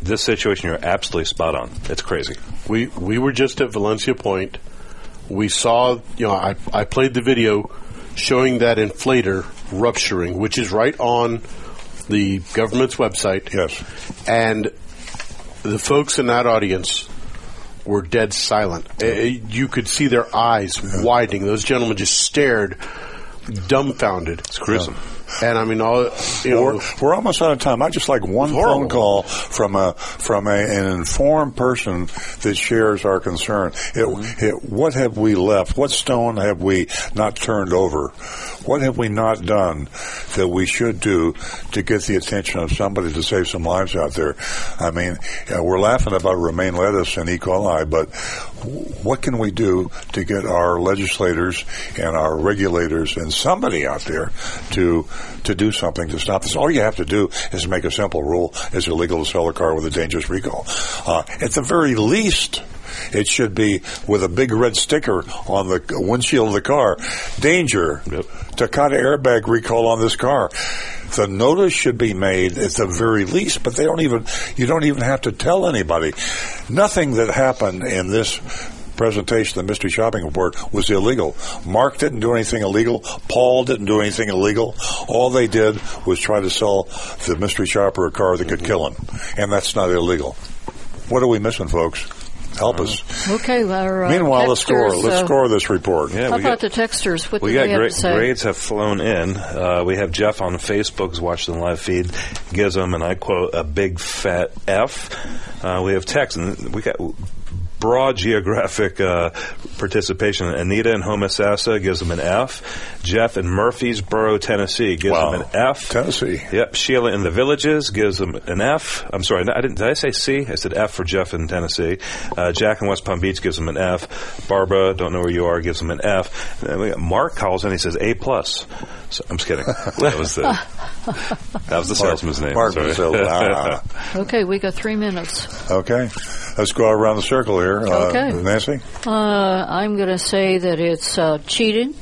This situation, you're absolutely spot on. It's crazy. We we were just at Valencia Point. We saw, you know, I I played the video showing that inflator rupturing, which is right on the government's website. Yes. And the folks in that audience were dead silent. Uh, You could see their eyes widening. Those gentlemen just stared, dumbfounded. It's gruesome. And I mean, all you know, we're, we're almost out of time. I just like one phone call from a from a, an informed person that shares our concern. It, Mm-hmm. it, what have we left? What stone have we not turned over? What have we not done that we should do to get the attention of somebody to save some lives out there? I mean, we're laughing about romaine lettuce and E. coli, but what can we do to get our legislators and our regulators and somebody out there to to do something to stop this? All you have to do is make a simple rule: it's illegal to sell a car with a dangerous recall. Uh, at the very least. It should be with a big red sticker on the windshield of the car. Danger. Takata airbag recall on this car. The notice should be made at the very least, but they don't even, you don't even have to tell anybody. Nothing that happened in this presentation of the mystery shopping report was illegal. Mark didn't do anything illegal. Paul didn't do anything illegal. All they did was try to sell the mystery shopper a car that could kill him. And that's not illegal. What are we missing, folks? Help us. Okay, our uh, Meanwhile, let's score. Let's uh, score this report. Yeah, How about got, the texters? What we got they have great, to say? grades have flown in. Uh, we have Jeff on Facebook who's watching the live feed. Gives them, and I quote, a big fat F. Uh, we have text, and we got broad geographic uh, participation. Anita in Homosassa gives them an F. Jeff in Murfreesboro, Tennessee gives Wow. them an F. Tennessee. Yep. Sheila in the Villages gives them an F. I'm sorry, I didn't. Did I say C? I said F for Jeff in Tennessee. Uh, Jack in West Palm Beach gives them an F. Barbara, don't know where you are, gives them an F. And then we got Mark calls in. He says A plus. So, I'm just kidding. That was the that was the salesman's name. Mark Sorry. was. Okay, we got three minutes. Okay. Let's go around the circle here. Uh, Okay. Nancy? Uh, I'm going to say that it's uh, cheating,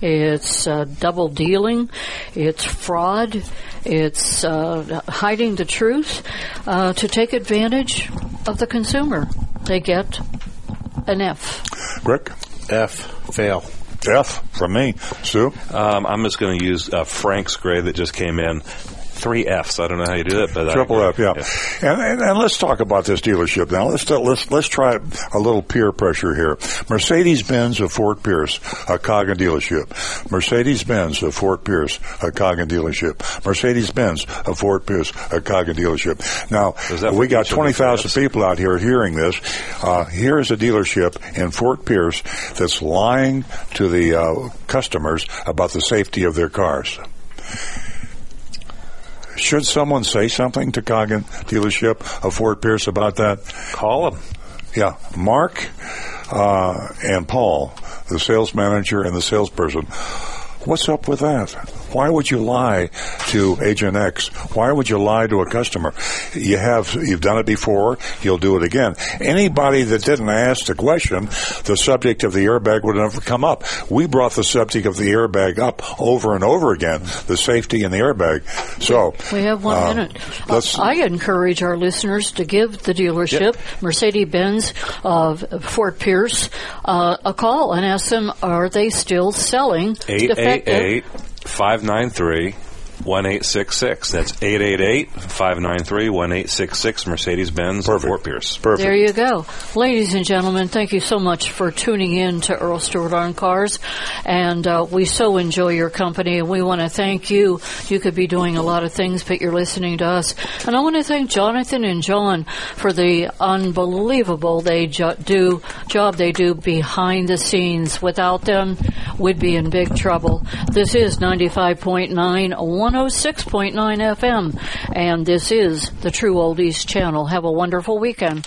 it's uh, double dealing, it's fraud, it's uh, hiding the truth uh, to take advantage of the consumer. They get an F. Rick? F. Fail. F from me. Sue? Um, I'm just going to use uh, Frank's grade that just came in. Three Fs. I don't know how you do that, but Triple F, yeah. And, and, and let's talk about this dealership now. Let's let's let's try a little peer pressure here. Mercedes Benz of Fort Pierce, a Coggin dealership. Mercedes Benz of Fort Pierce, a Coggin dealership. Mercedes Benz of Fort Pierce, a Coggin dealership. Now we got each of the twenty thousand people out here hearing this. Uh, here is a dealership in Fort Pierce that's lying to the uh, customers about the safety of their cars. Should someone say something to Coggin dealership of Fort Pierce about that? Call them. Yeah, Mark uh, and Paul, the sales manager and the salesperson. What's up with that? Why would you lie to Agent X? Why would you lie to a customer? You have you've done it before. You'll do it again. Anybody that didn't ask the question, the subject of the airbag would never come up. We brought the subject of the airbag up over and over again. The safety in the airbag. So We have one uh, minute. let's- I encourage our listeners to give the dealership, Mercedes Benz of Fort Pierce, uh, a call and ask them, are they still selling defective? 888 593 1866. That's 888 593 1866 Mercedes Benz of Fort Pierce. Perfect. There you go. Ladies and gentlemen, thank you so much for tuning in to Earl Stewart on Cars. And uh, we so enjoy your company, and we want to thank you. You could be doing a lot of things, but you're listening to us. And I want to thank Jonathan and John for the unbelievable they jo- do job they do behind the scenes. Without them, we'd be in big trouble. This is 95.9, 106.9 FM. And this is the True Oldies Channel. Have a wonderful weekend.